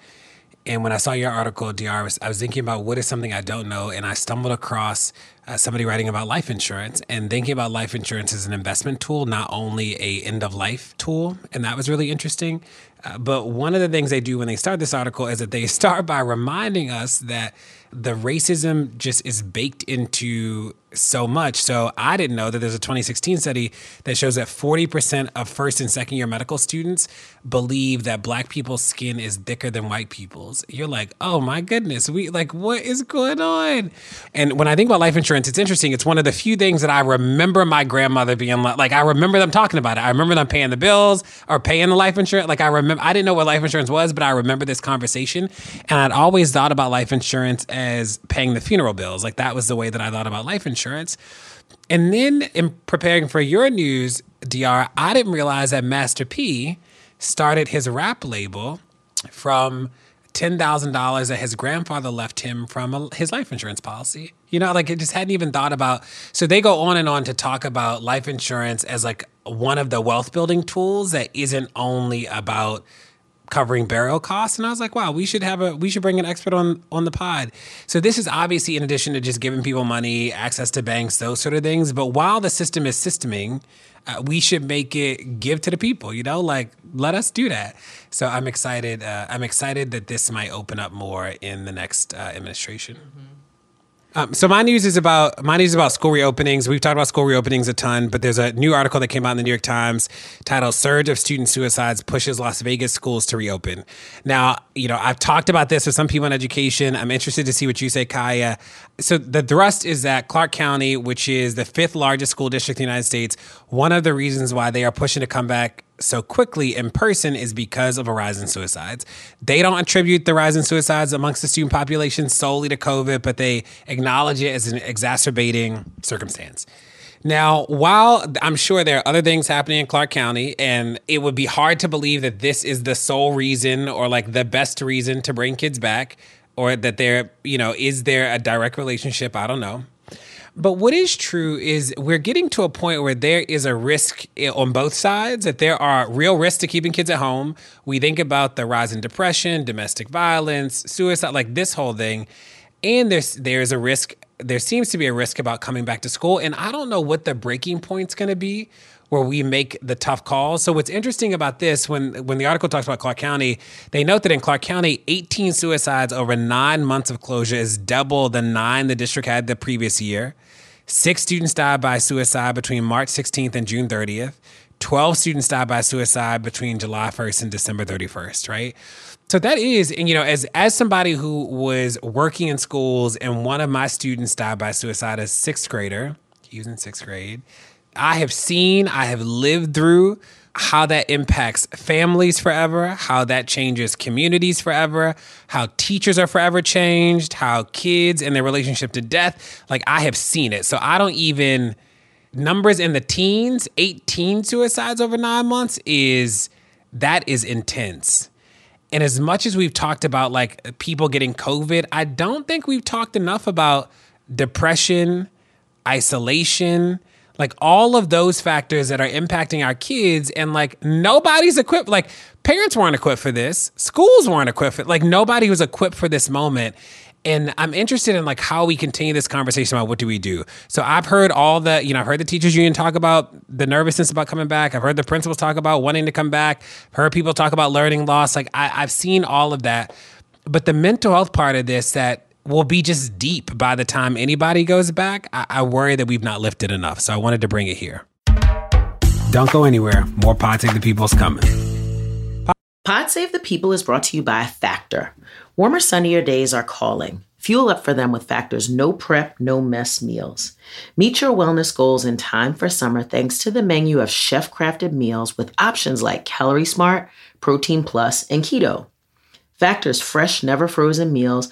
and when I saw your article, DR, I was, I was, thinking about what is something I don't know, and I stumbled across uh, somebody writing about life insurance and thinking about life insurance as an investment tool, not only a end of life tool, and that was really interesting. Uh, but one of the things they do when they start this article is that they start by reminding us that the racism just is baked into so much. So I didn't know that there's a 2016 study that shows that 40% of first and second year medical students believe that black people's skin is thicker than white people's. You're like, oh my goodness, we like what is going on? And when I think about life insurance it's interesting. It's one of the few things that I remember my grandmother being like, like I remember them talking about it. I remember them paying the bills or paying the life insurance. Like I remember, I didn't know what life insurance was, but I remember this conversation. And I'd always thought about life insurance as paying the funeral bills. Like that was the way that I thought about life insurance. And then in preparing for your news, DR, I didn't realize that Master P started his rap label from $10,000 that his grandfather left him from a, his life insurance policy. You know, like it just hadn't even thought about. So they go on and on to talk about life insurance as like one of the wealth building tools that isn't only about covering burial costs and I was like, wow, we should have a we should bring an expert on on the pod. So this is obviously in addition to just giving people money, access to banks, those sort of things, but while the system is systeming, uh, we should make it give to the people. You know, like let us do that. So I'm excited. Uh, I'm excited that this might open up more in the next uh, administration. Mm-hmm. Um, so my news is about my news is about school reopenings. We've talked about school reopenings a ton, but there's a new article that came out in the New York Times titled "Surge of Student Suicides Pushes Las Vegas Schools to Reopen." Now, you know, I've talked about this with some people in education. I'm interested to see what you say, Kaya. So the thrust is that Clark County, which is the fifth largest school district in the United States, one of the reasons why they are pushing to come back so quickly in person is because of a rise in suicides. They don't attribute the rise in suicides amongst the student population solely to COVID, but they acknowledge it as an exacerbating circumstance. Now, while I'm sure there are other things happening in Clark County, and it would be hard to believe that this is the sole reason or like the best reason to bring kids back, or that there, you know, is there a direct relationship? I don't know. But what is true is we're getting to a point where there is a risk eh, on both sides, that there are real risks to keeping kids at home. We think about the rise in depression, domestic violence, suicide, like this whole thing. And there's there's a risk, there seems to be a risk about coming back to school. And I don't know what the breaking point's gonna be where we make the tough calls. So what's interesting about this, when when the article talks about Clark County, they note that in Clark County, 18 suicides over nine months of closure is double the nine the district had the previous year. Six students died by suicide between March 16th and June 30th. 12 students died by suicide between July 1st and December 31st, right? So that is, and you know, as as somebody who was working in schools and one of my students died by suicide as sixth grader, he was in sixth grade. I have seen, I have lived through how that impacts families forever, how that changes communities forever, how teachers are forever changed, how kids and their relationship to death. Like I have seen it. So I don't even numbers in the teens, 18 suicides over 9 months is that is intense. And as much as we've talked about like people getting COVID, I don't think we've talked enough about depression, isolation, like all of those factors that are impacting our kids and like nobody's equipped like parents weren't equipped for this. Schools weren't equipped for like nobody was equipped for this moment. And i'm interested in like how we continue this conversation about what do we do. So i've heard all the you know i've heard the teachers union talk about the nervousness about coming back. I've heard the principals talk about wanting to come back. I've heard people talk about learning loss. Like I, i've seen all of that. But the mental health part of this that will be just deep by the time anybody goes back. I, I worry that we've not lifted enough. So I wanted to bring it here. Don't go anywhere. More Pod Save the People's coming. Pod Save the People is brought to you by Factor. Warmer, sunnier days are calling. Fuel up for them with Factor's no prep, no mess meals. Meet your wellness goals in time for summer thanks to the menu of chef crafted meals with options like Calorie Smart, Protein Plus, and Keto. Factor's fresh, never frozen meals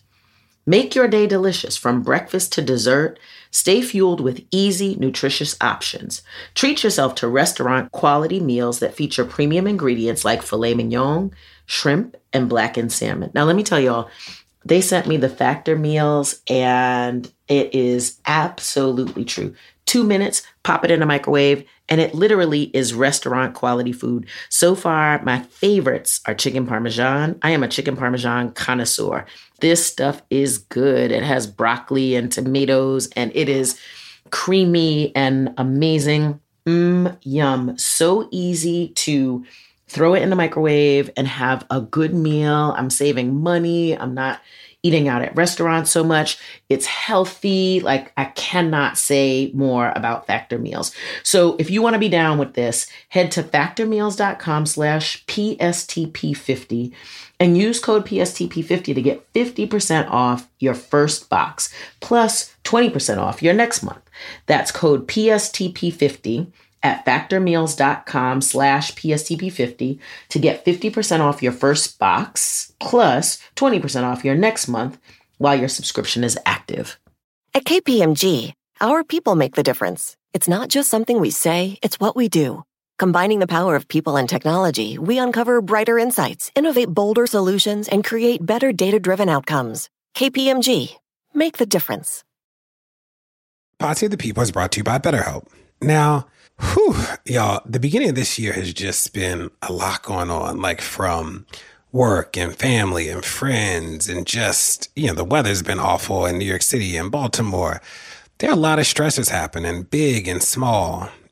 Make your day delicious from breakfast to dessert. Stay fueled with easy, nutritious options. Treat yourself to restaurant quality meals that feature premium ingredients like filet mignon, shrimp, and blackened salmon. Now, let me tell y'all, they sent me the factor meals, and it is absolutely true. Two minutes, pop it in a microwave, and it literally is restaurant quality food. So far, my favorites are chicken parmesan. I am a chicken parmesan connoisseur. This stuff is good. It has broccoli and tomatoes, and it is creamy and amazing. Mmm, yum. So easy to throw it in the microwave and have a good meal. I'm saving money. I'm not eating out at restaurants so much. It's healthy. Like I cannot say more about Factor Meals. So if you want to be down with this, head to factormeals.com slash PSTP50 and use code PSTP50 to get 50% off your first box plus 20% off your next month. That's code PSTP50 at factormeals.com slash PSTP50 to get 50% off your first box plus 20% off your next month while your subscription is active. At KPMG, our people make the difference. It's not just something we say, it's what we do. Combining the power of people and technology, we uncover brighter insights, innovate bolder solutions, and create better data driven outcomes. KPMG, make the difference. Pod Save the People is brought to you by BetterHelp. Now, Whew, y'all, the beginning of this year has just been a lot going on, like from work and family and friends, and just, you know, the weather's been awful in New York City and Baltimore. There are a lot of stresses happening, big and small.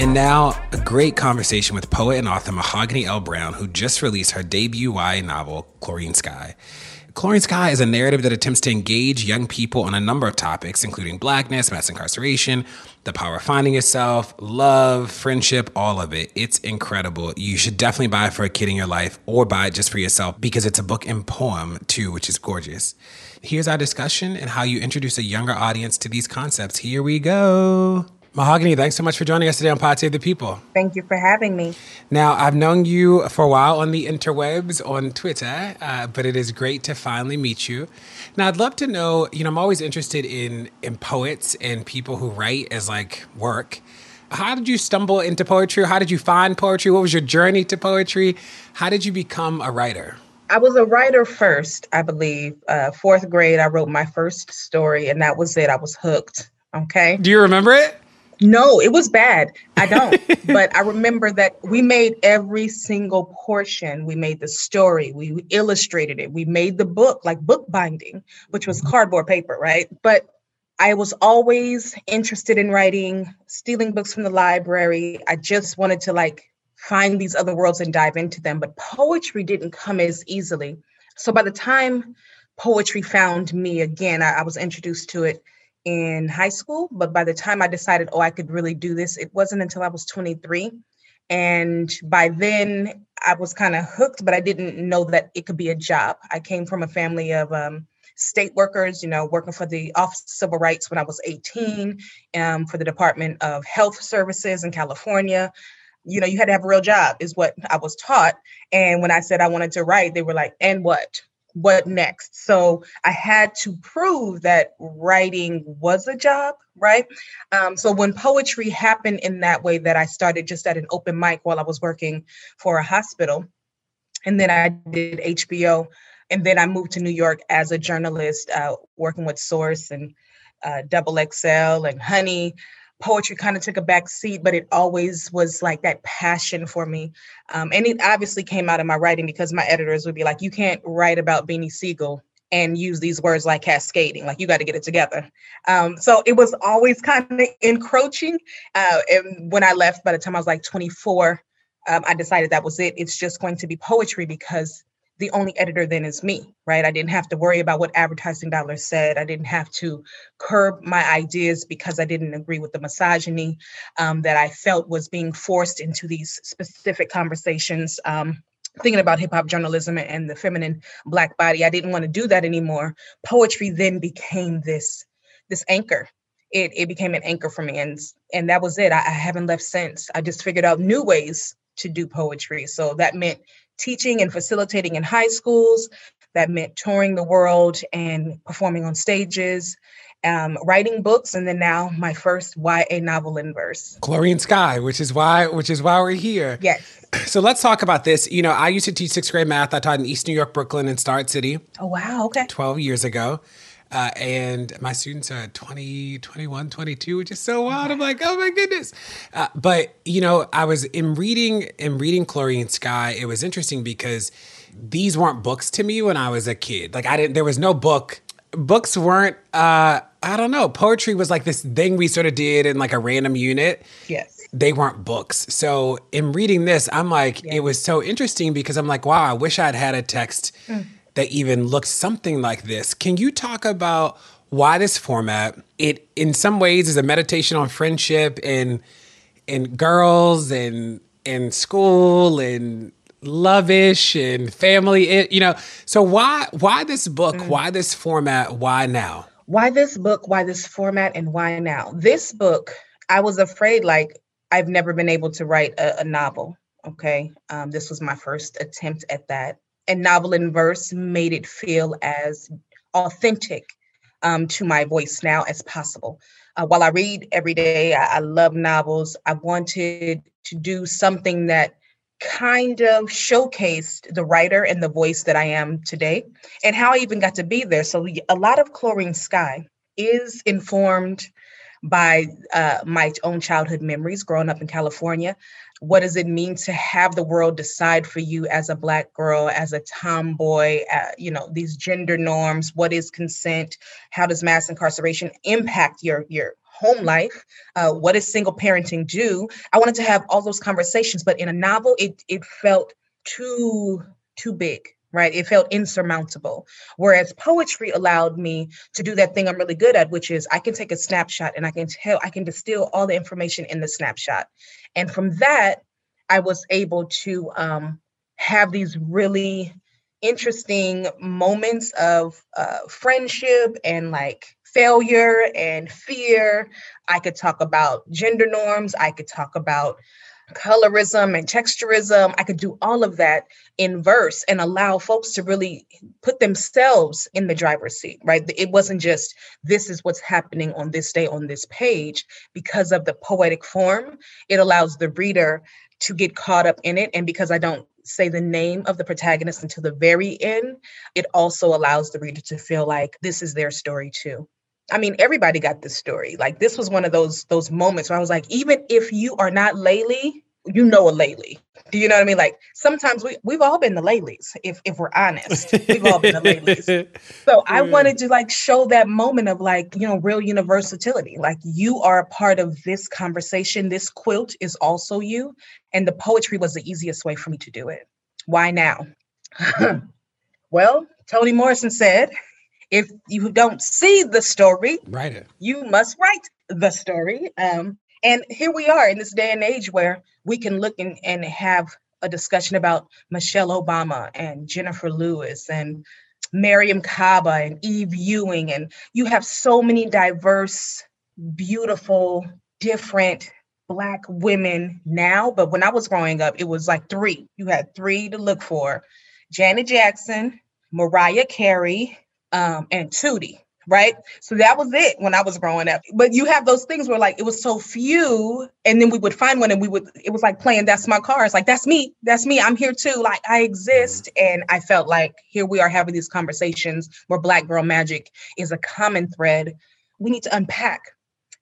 And now, a great conversation with poet and author Mahogany L. Browne, who just released her debut YA novel, Chlorine Sky. Chlorine Sky is a narrative that attempts to engage young people on a number of topics, including blackness, mass incarceration, the power of finding yourself, love, friendship, all of it. It's incredible. You should definitely buy it for a kid in your life or buy it just for yourself because it's a book and poem too, which is gorgeous. Here's our discussion and how you introduce a younger audience to these concepts. Here we go. Mahogany, thanks so much for joining us today on Pod Save the People. Thank you for having me. Now, I've known you for a while on the interwebs, on Twitter, uh, but it is great to finally meet you. Now, I'd love to know, you know, I'm always interested in, in poets and people who write as like work. How did you stumble into poetry? How did you find poetry? What was your journey to poetry? How did you become a writer? I was a writer first, I believe. Uh, fourth grade, I wrote my first story, and that was it. I was hooked. Okay. Do you remember it? No, it was bad. I don't. but I remember that we made every single portion. We made the story, we illustrated it, we made the book, like book binding, which was mm-hmm. cardboard paper, right? But I was always interested in writing, stealing books from the library. I just wanted to like find these other worlds and dive into them. But poetry didn't come as easily. So by the time poetry found me again, I, I was introduced to it in high school, but by the time I decided, oh, I could really do this, it wasn't until I was 23. And by then, I was kind of hooked, but I didn't know that it could be a job. I came from a family of um, state workers, you know, working for the Office of Civil Rights when I was 18, um, for the Department of Health Services in California. You know, you had to have a real job, is what I was taught. And when I said I wanted to write, they were like, and what? What next? So I had to prove that writing was a job, right? Um, so when poetry happened in that way, that I started just at an open mic while I was working for a hospital, and then I did HBO, and then I moved to New York as a journalist, uh, working with Source and uh, Double XL and Honey, poetry kind of took a back seat, but it always was like that passion for me. Um, and it obviously came out of my writing because my editors would be like, you can't write about Beanie Sigel and use these words like cascading, like you got to get it together. Um, so it was always kind of encroaching. Uh, and when I left, by the time I was like 24, um, I decided that was it. It's just going to be poetry because the only editor then is me, right? I didn't have to worry about what advertising dollars said. I didn't have to curb my ideas because I didn't agree with the misogyny um, that I felt was being forced into these specific conversations. Um, thinking about hip hop journalism and the feminine black body, I didn't want to do that anymore. Poetry then became this this anchor. It, it became an anchor for me, and and that was it. I, I haven't left since. I just figured out new ways to do poetry. So that meant teaching and facilitating in high schools. That meant touring the world and performing on stages, um, writing books, and then now my first YA novel in verse. Chlorine Sky, which is why which is why we're here. Yes. So let's talk about this. You know, I used to teach sixth grade math. I taught in East New York, Brooklyn, and Start City. Oh wow, okay. 12 years ago. Uh, and my students are 20, 21, 22, which is so wild. I'm like, oh my goodness. Uh, but, you know, I was in reading, in reading Chlorine Sky, it was interesting because these weren't books to me when I was a kid. Like I didn't, there was no book. Books weren't, uh, I don't know. Poetry was like this thing we sort of did in like a random unit. Yes. They weren't books. So in reading this, I'm like, yeah. it was so interesting because I'm like, wow, I wish I'd had a text. Mm that even looks something like this. Can you talk about why this format? It in some ways is a meditation on friendship and and girls and and school and lovish and family you know so why why this book mm. why this format why now why this book why this format and why now this book i was afraid like i've never been able to write a, a novel okay um, this was my first attempt at that and novel in verse made it feel as authentic um, to my voice now as possible. Uh, while I read every day, I, I love novels. I wanted to do something that kind of showcased the writer and the voice that I am today and how I even got to be there. So a lot of Chlorine Sky is informed by uh, my own childhood memories growing up in California. What does it mean to have the world decide for you as a black girl as a tomboy uh, you know these gender norms? What is consent? How does mass incarceration impact your your home life? Uh, what does single parenting do? I wanted to have all those conversations but in a novel it it felt too too big right? It felt insurmountable. Whereas poetry allowed me to do that thing I'm really good at, which is I can take a snapshot and I can tell, I can distill all the information in the snapshot. And from that, I was able to um, have these really interesting moments of uh, friendship and like failure and fear. I could talk about gender norms. I could talk about colorism and texturism. I could do all of that in verse and allow folks to really put themselves in the driver's seat, right? It wasn't just this is what's happening on this day on this page because of the poetic form. It allows the reader to get caught up in it. And because I don't say the name of the protagonist until the very end, it also allows the reader to feel like this is their story too. I mean, everybody got this story. Like this was one of those those moments where I was like, even if you are not Laylee, you know a Laylee. Do you know what I mean? Like sometimes we we've all been the Laylees, if if we're honest. We've all been the Laylees. So I wanted to like show that moment of like, you know, real universality. Like you are a part of this conversation. This quilt is also you. And the poetry was the easiest way for me to do it. Why now? well, Toni Morrison said if you don't see the story, write it. You must write the story. Um, and here we are in this day and age where we can look and, and have a discussion about Michelle Obama and Jennifer Lewis and Mariame Kaba and Eve Ewing. And you have so many diverse, beautiful, different Black women now. But when I was growing up, it was like three. You had three to look for Janet Jackson, Mariah Carey, um, and Tootie, right? So that was it when I was growing up. But you have those things where like it was so few, and then we would find one and we would, it was like playing That's My Car. It's like, that's me, that's me, I'm here too. Like I exist. And I felt like here we are having these conversations where Black girl magic is a common thread we need to unpack.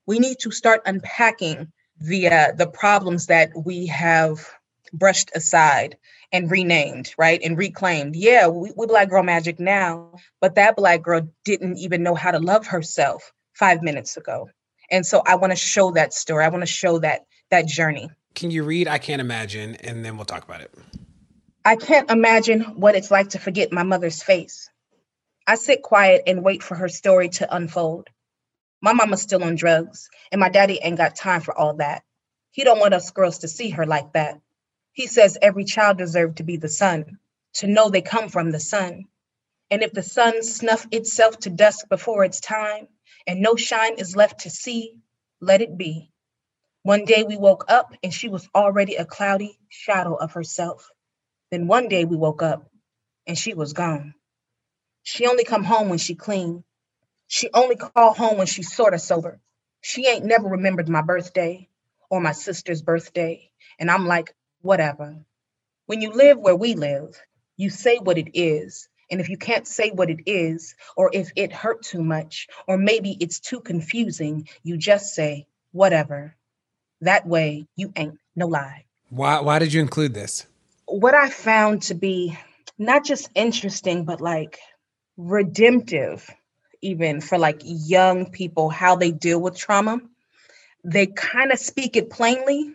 We need to start unpacking the uh, the problems that we have brushed aside and renamed, right? And reclaimed. Yeah, we, we black girl magic now, but that black girl didn't even know how to love herself five minutes ago. And so I want to show that story. I want to show that that journey. Can you read I Can't Imagine and then we'll talk about it? I can't imagine what it's like to forget my mother's face. I sit quiet and wait for her story to unfold. My mama's still on drugs, and my daddy ain't got time for all that. He don't want us girls to see her like that. He says every child deserves to be the sun, to know they come from the sun. And if the sun snuff itself to dusk before its time, and no shine is left to see, let it be. One day we woke up and she was already a cloudy shadow of herself. Then one day we woke up and she was gone. She only come home when she clean. She only call home when she's sort of sober. She ain't never remembered my birthday or my sister's birthday. And I'm like, whatever. When you live where we live, you say what it is. And if you can't say what it is, or if it hurt too much, or maybe it's too confusing, you just say, whatever. That way, you ain't no lie. Why, why did you include this? What I found to be not just interesting, but like redemptive, even for like young people, how they deal with trauma. They kind of speak it plainly,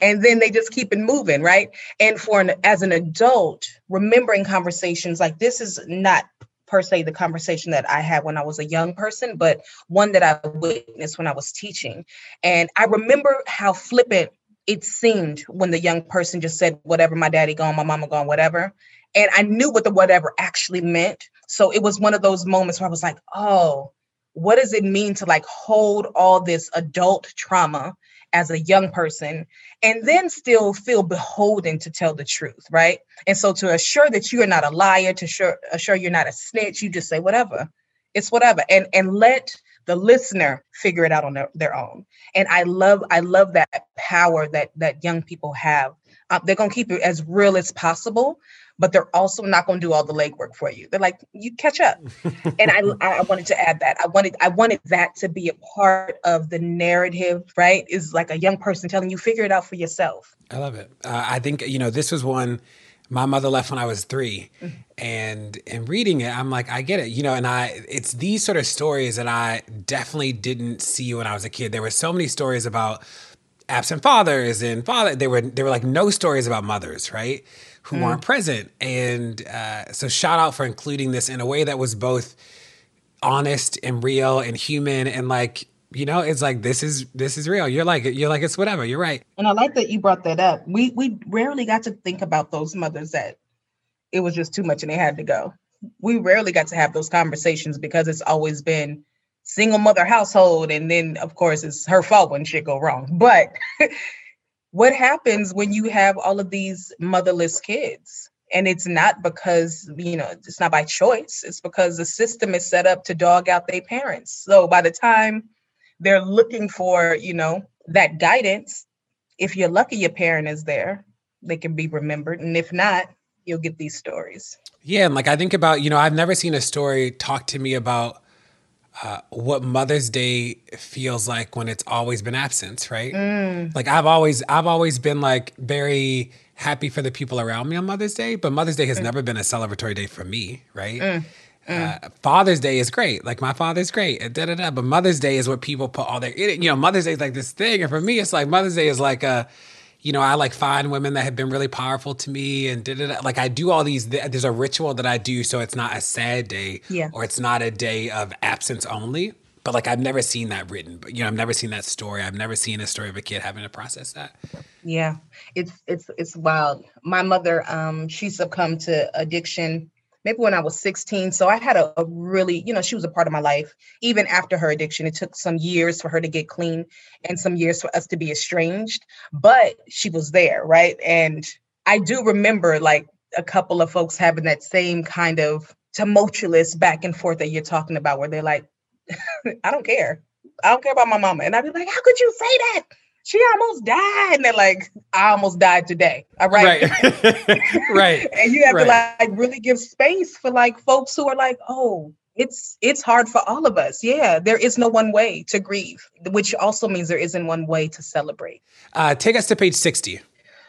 and then they just keep it moving, right? And for an as an adult, remembering conversations like this is not per se the conversation that I had when I was a young person, but one that I witnessed when I was teaching. And I remember how flippant it seemed when the young person just said, whatever, my daddy gone, my mama gone, whatever. And I knew what the whatever actually meant. So it was one of those moments where I was like, oh, what does it mean to like hold all this adult trauma as a young person and then still feel beholden to tell the truth, right? And so to assure that you are not a liar, to assure, assure you're not a snitch, you just say whatever. It's whatever. And and let the listener figure it out on their, their own. And I love I love that power that that young people have. Uh, they're gonna keep it as real as possible, but they're also not going to do all the legwork for you. They're like, you catch up. and I, I wanted to add that. I wanted, I wanted that to be a part of the narrative, right? Is like a young person telling you, figure it out for yourself. I love it. Uh, I think, you know, this was one my mother left when I was 3 mm-hmm. and in reading it, I'm like, I get it, you know, and I, it's these sort of stories that I definitely didn't see when I was a kid. There were so many stories about absent fathers and father. There were, there were like no stories about mothers, right? who mm. weren't present. And uh, so, shout out for including this in a way that was both honest and real and human and like you know it's like this is this is real you're like you're like it's whatever you're right and i like that you brought that up we we rarely got to think about those mothers that it was just too much and they had to go we rarely got to have those conversations because it's always been single mother household and then of course it's her fault when shit go wrong but what happens when you have all of these motherless kids? And it's not because, you know, it's not by choice. It's because the system is set up to dog out their parents. So by the time they're looking for, you know, that guidance, if you're lucky your parent is there, they can be remembered. And if not, you'll get these stories. Yeah. And like I think about, you know, I've never seen a story talk to me about uh, what Mother's Day feels like when it's always been absent, right? Mm. Like I've always I've always been like very happy for the people around me on Mother's Day, but Mother's Day has mm. never been a celebratory day for me, right? Mm. mm. Uh, Father's Day is great. Like my father's great. Da, da, da, but Mother's Day is what people put all their, you know, Mother's Day is like this thing. And for me, it's like Mother's Day is like a, you know, I like find women that have been really powerful to me and did it. Like I do all these, there's a ritual that I do so it's not a sad day yeah. or it's not a day of absence only. But like I've never seen that written, but you know, I've never seen that story. I've never seen a story of a kid having to process that. Yeah. It's it's it's wild. My mother, um, she succumbed to addiction maybe when I was 16. So I had a, a, really, you know, she was a part of my life. Even after her addiction, it took some years for her to get clean and some years for us to be estranged, but she was there, right? And I do remember like a couple of folks having that same kind of tumultuous back and forth that you're talking about, where they're like, I don't care. I don't care about my mama. And I'd be like, how could you say that? She almost died. And they're like, I almost died today. All right. Right. right. and you have right. to like really give space for like folks who are like, oh, it's it's hard for all of us. Yeah, there is no one way to grieve, which also means there isn't one way to celebrate. Uh, take us to page 60.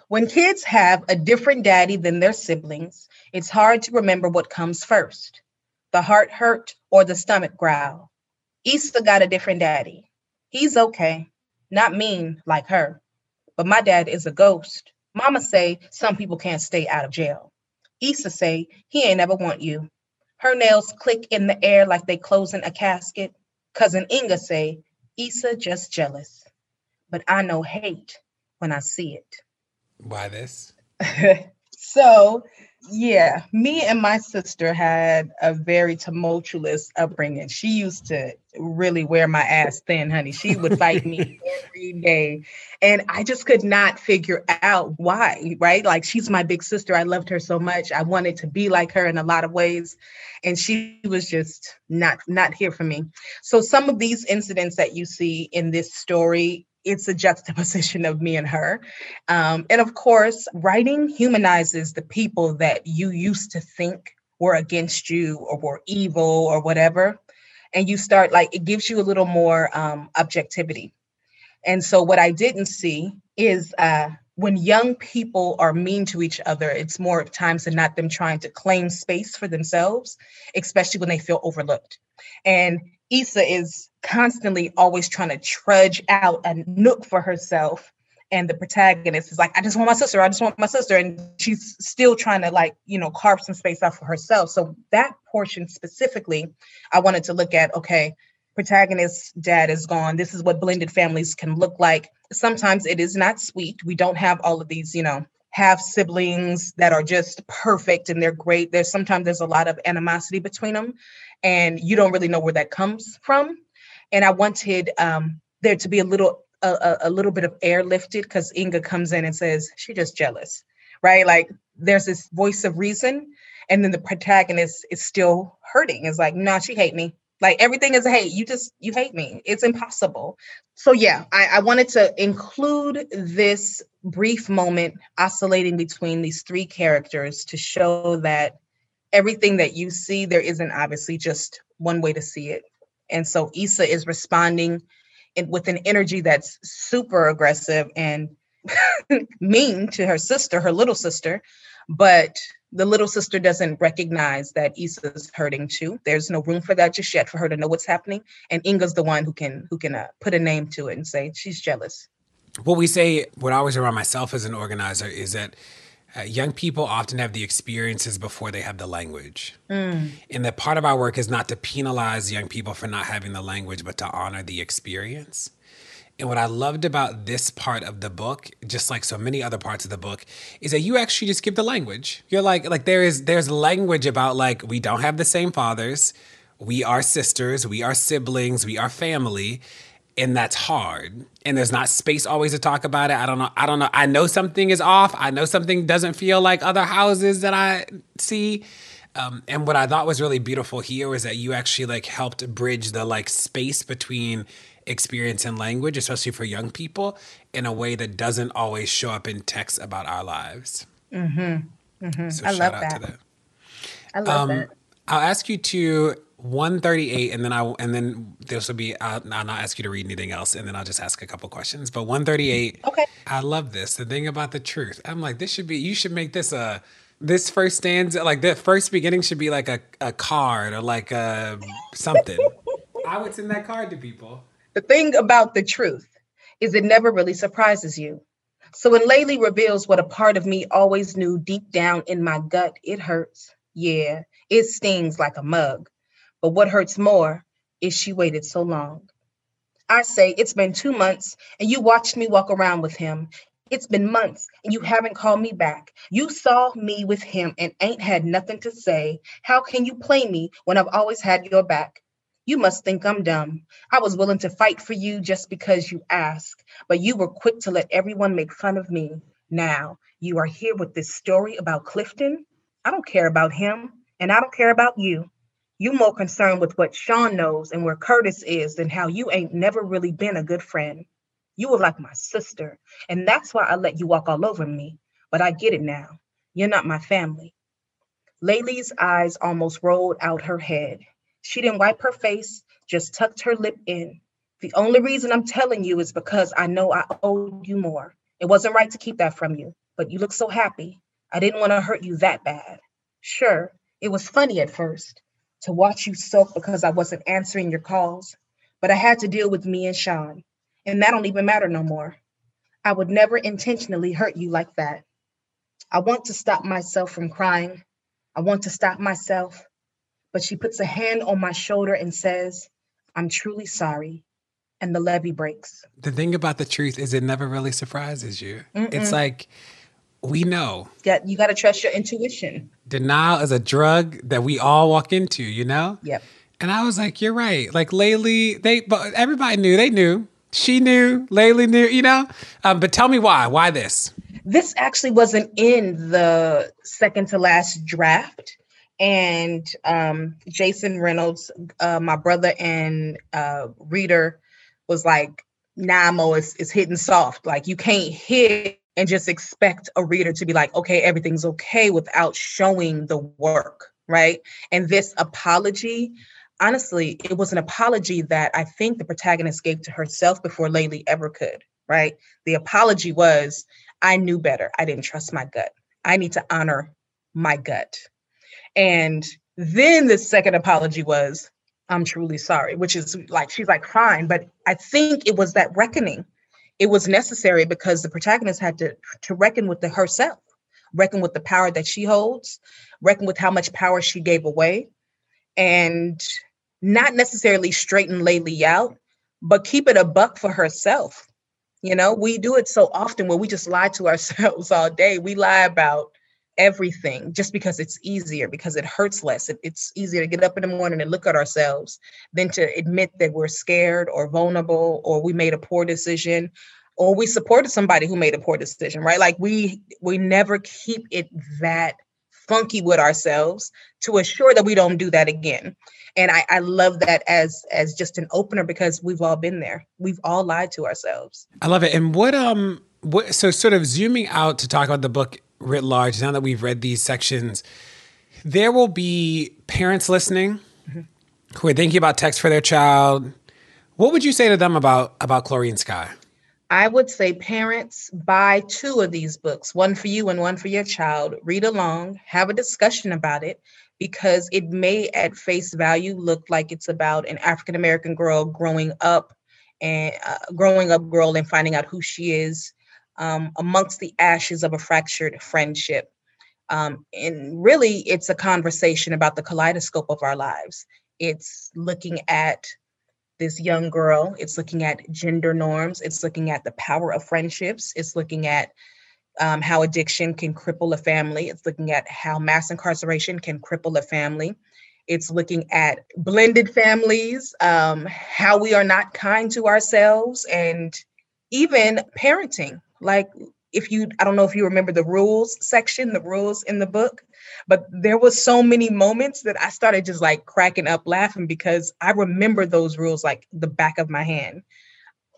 When kids have a different daddy than their siblings, it's hard to remember what comes first the heart hurt or the stomach growl. Issa got a different daddy. He's okay, not mean like her. But my dad is a ghost. Mama say some people can't stay out of jail. Issa say he ain't ever want you. Her nails click in the air like they closing a casket. Cousin Inga say, Issa just jealous. But I know hate when I see it. Why this? so yeah, me and my sister had a very tumultuous upbringing. She used to really wear my ass thin, honey. She would fight me every day. And I just could not figure out why, right? Like she's my big sister. I loved her so much. I wanted to be like her in a lot of ways. And she was just not not here for me. So some of these incidents that you see in this story it's a juxtaposition of me and her. Um, and of course, writing humanizes the people that you used to think were against you or were evil or whatever. And you start like, it gives you a little more um, objectivity. And so, what I didn't see is uh, when young people are mean to each other, it's more times than not them trying to claim space for themselves, especially when they feel overlooked. And Issa is constantly always trying to trudge out a nook for herself. And the protagonist is like, I just want my sister. I just want my sister. And she's still trying to, like, you know, carve some space out for herself. So, that portion specifically, I wanted to look at okay, protagonist's dad is gone. This is what blended families can look like. Sometimes it is not sweet. We don't have all of these, you know, have siblings that are just perfect and they're great. There's sometimes there's a lot of animosity between them and you don't really know where that comes from. And I wanted um, there to be a little a, a little bit of air lifted because Inga comes in and says she's just jealous, right? Like there's this voice of reason, and then the protagonist is still hurting. It's like, no, nah, she hate me. Like everything is hate. You just you hate me. It's impossible. So yeah, I, I wanted to include this brief moment oscillating between these three characters to show that everything that you see, there isn't obviously just one way to see it. And so Issa is responding in, with an energy that's super aggressive and mean to her sister, her little sister, but the little sister doesn't recognize that Issa's hurting too. There's no room for that just yet for her to know what's happening. And Inga's the one who can who can uh, put a name to it and say she's jealous. What we say, what I always remind myself as an organizer is that uh, young people often have the experiences before they have the language. Mm. And that part of our work is not to penalize young people for not having the language, but to honor the experience. And what I loved about this part of the book, just like so many other parts of the book, is that you actually just give the language. You're like, like there is there's language about like we don't have the same fathers, we are sisters, we are siblings, we are family, and that's hard. And there's not space always to talk about it. I don't know i don't know i know something is off. I know something doesn't feel like other houses that i see. Um, and what i thought was really beautiful here was that you actually like helped bridge the like space between experience and language especially for young people in a way that doesn't always show up in text about our lives. Mm-hmm. Mm-hmm. so I shout love out that. to that. I love um, that. I'll ask you to 138 and then i and then this will be I'll, I'll, not ask you to read anything else and then i'll just ask a couple questions. But 138 okay. I love this the thing about the truth. I'm like this should be you should make this a this first stanza like the first beginning should be like a, a card or like a something. I would send that card to people. The thing about the truth is it never really surprises you. So when laylee reveals what a part of me always knew deep down in my gut it hurts. Yeah it stings like a mug but what hurts more is she waited so long. I say it's been two months and you watched me walk around with him. It's been months and you haven't called me back. You saw me with him and ain't had nothing to say. How can you play me when I've always had your back? You must think I'm dumb. I was willing to fight for you just because you asked, but you were quick to let everyone make fun of me. Now you are here with this story about Clifton. I don't care about him, and I don't care about you you more concerned with what Sean knows and where Curtis is than how you ain't never really been a good friend. You were like my sister, and that's why I let you walk all over me. But I get it now. You're not my family. Laylee's eyes almost rolled out her head. She didn't wipe her face, just tucked her lip in. The only reason I'm telling you is because I know I owe you more. It wasn't right to keep that from you, but you look so happy. I didn't want to hurt you that bad. Sure, it was funny at first to watch you sulk because I wasn't answering your calls, but I had to deal with me and Sean, and that don't even matter no more. I would never intentionally hurt you like that. I want to stop myself from crying. I want to stop myself. But she puts a hand on my shoulder and says, I'm truly sorry. And the levee breaks. The thing about the truth is, it never really surprises you. Mm-mm. It's like, we know. Yeah, you got to trust your intuition. Denial is a drug that we all walk into, you know? Yep. And I was like, you're right. Like Laylee, they, but everybody knew. They knew. She knew. Laylee knew, you know? Um, but tell me why. Why this? This actually wasn't in the second to last draft and um, Jason Reynolds, uh, my brother and uh, reader, was like, "Nah, Mo, it's, it's hitting soft. Like you can't hit and just expect a reader to be like, okay, everything's okay without showing the work, right?" And this apology, honestly, it was an apology that I think the protagonist gave to herself before Laylee ever could, right? The apology was, "I knew better. I didn't trust my gut. I need to honor my gut." And then the second apology was, I'm truly sorry, which is like, she's like, fine. But I think it was that reckoning. It was necessary because the protagonist had to, to reckon with the herself, reckon with the power that she holds, reckon with how much power she gave away, and not necessarily straighten Laylee out, but keep it a buck for herself. You know, we do it so often where we just lie to ourselves all day. We lie about everything just because it's easier, because it hurts less. It, it's easier to get up in the morning and look at ourselves than to admit that we're scared or vulnerable or we made a poor decision or we supported somebody who made a poor decision, right? Like we we never keep it that funky with ourselves to assure that we don't do that again. And I, I love that as as just an opener because we've all been there. We've all lied to ourselves. I love it. And what um what so sort of zooming out to talk about the book writ large, now that we've read these sections, there will be parents listening mm-hmm. who are thinking about text for their child. What would you say to them about about Chlorine Sky? I would say parents buy two of these books, one for you and one for your child. Read along, have a discussion about it because it may at face value look like it's about an African American girl growing up and uh, growing up girl and finding out who she is um, amongst the ashes of a fractured friendship. Um, and really, it's a conversation about the kaleidoscope of our lives. It's looking at this young girl, it's looking at gender norms, it's looking at the power of friendships, it's looking at um, how addiction can cripple a family, it's looking at how mass incarceration can cripple a family. It's looking at blended families, um, how we are not kind to ourselves, and even parenting like if you i don't know if you remember the rules section the rules in the book but there was so many moments that i started just like cracking up laughing because i remember those rules like the back of my hand.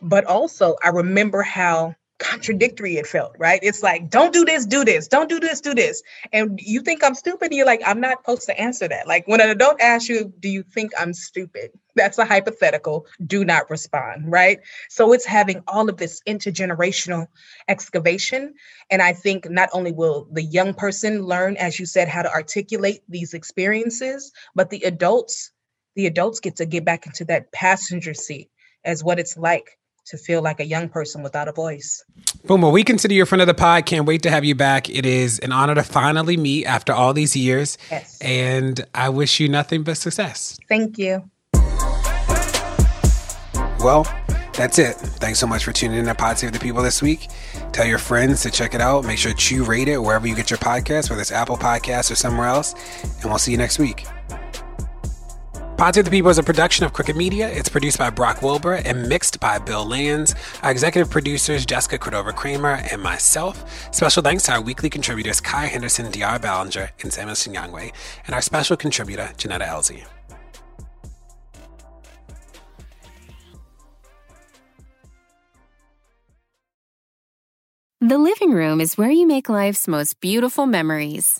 But also i remember how contradictory it felt, right? It's like, don't do this, do this, don't do this, do this. And you think I'm stupid, you're like, I'm not supposed to answer that. Like when an adult asks you, do you think I'm stupid? That's a hypothetical, do not respond, right? So it's having all of this intergenerational excavation. And I think not only will the young person learn, as you said, how to articulate these experiences, but the adults, the adults get to get back into that passenger seat as what it's like to feel like a young person without a voice. Boom. Well, we consider you a friend of the pod. Can't wait to have you back. It is an honor to finally meet after all these years. Yes. And I wish you nothing but success. Thank you. Well, that's it. Thanks so much for tuning in to Pod Save the People this week. Tell your friends to check it out. Make sure to rate it wherever you get your podcast, whether it's Apple Podcasts or somewhere else. And we'll see you next week. Pod Save the People is a production of Crooked Media. It's produced by Brock Wilbur and mixed by Bill Lance. Our executive producers, Jessica Cordova Kramer and myself. Special thanks to our weekly contributors, Kaya Henderson, De'Ara Balenger, and Samuel Sinyangwe, and our special contributor, Johnetta Elzie. The living room is where you make life's most beautiful memories.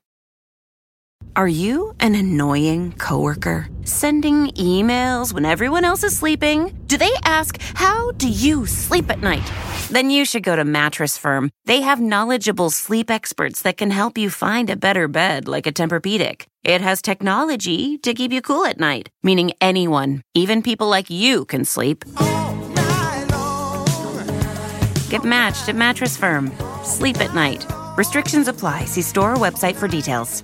Are you an annoying coworker? Sending emails when everyone else is sleeping? Do they ask, How do you sleep at night? Then you should go to Mattress Firm. They have knowledgeable sleep experts that can help you find a better bed, like a Tempur-Pedic. It has technology to keep you cool at night, meaning anyone, even people like you, can sleep. Get matched at Mattress Firm. Sleep at night. Restrictions apply. See store or website for details.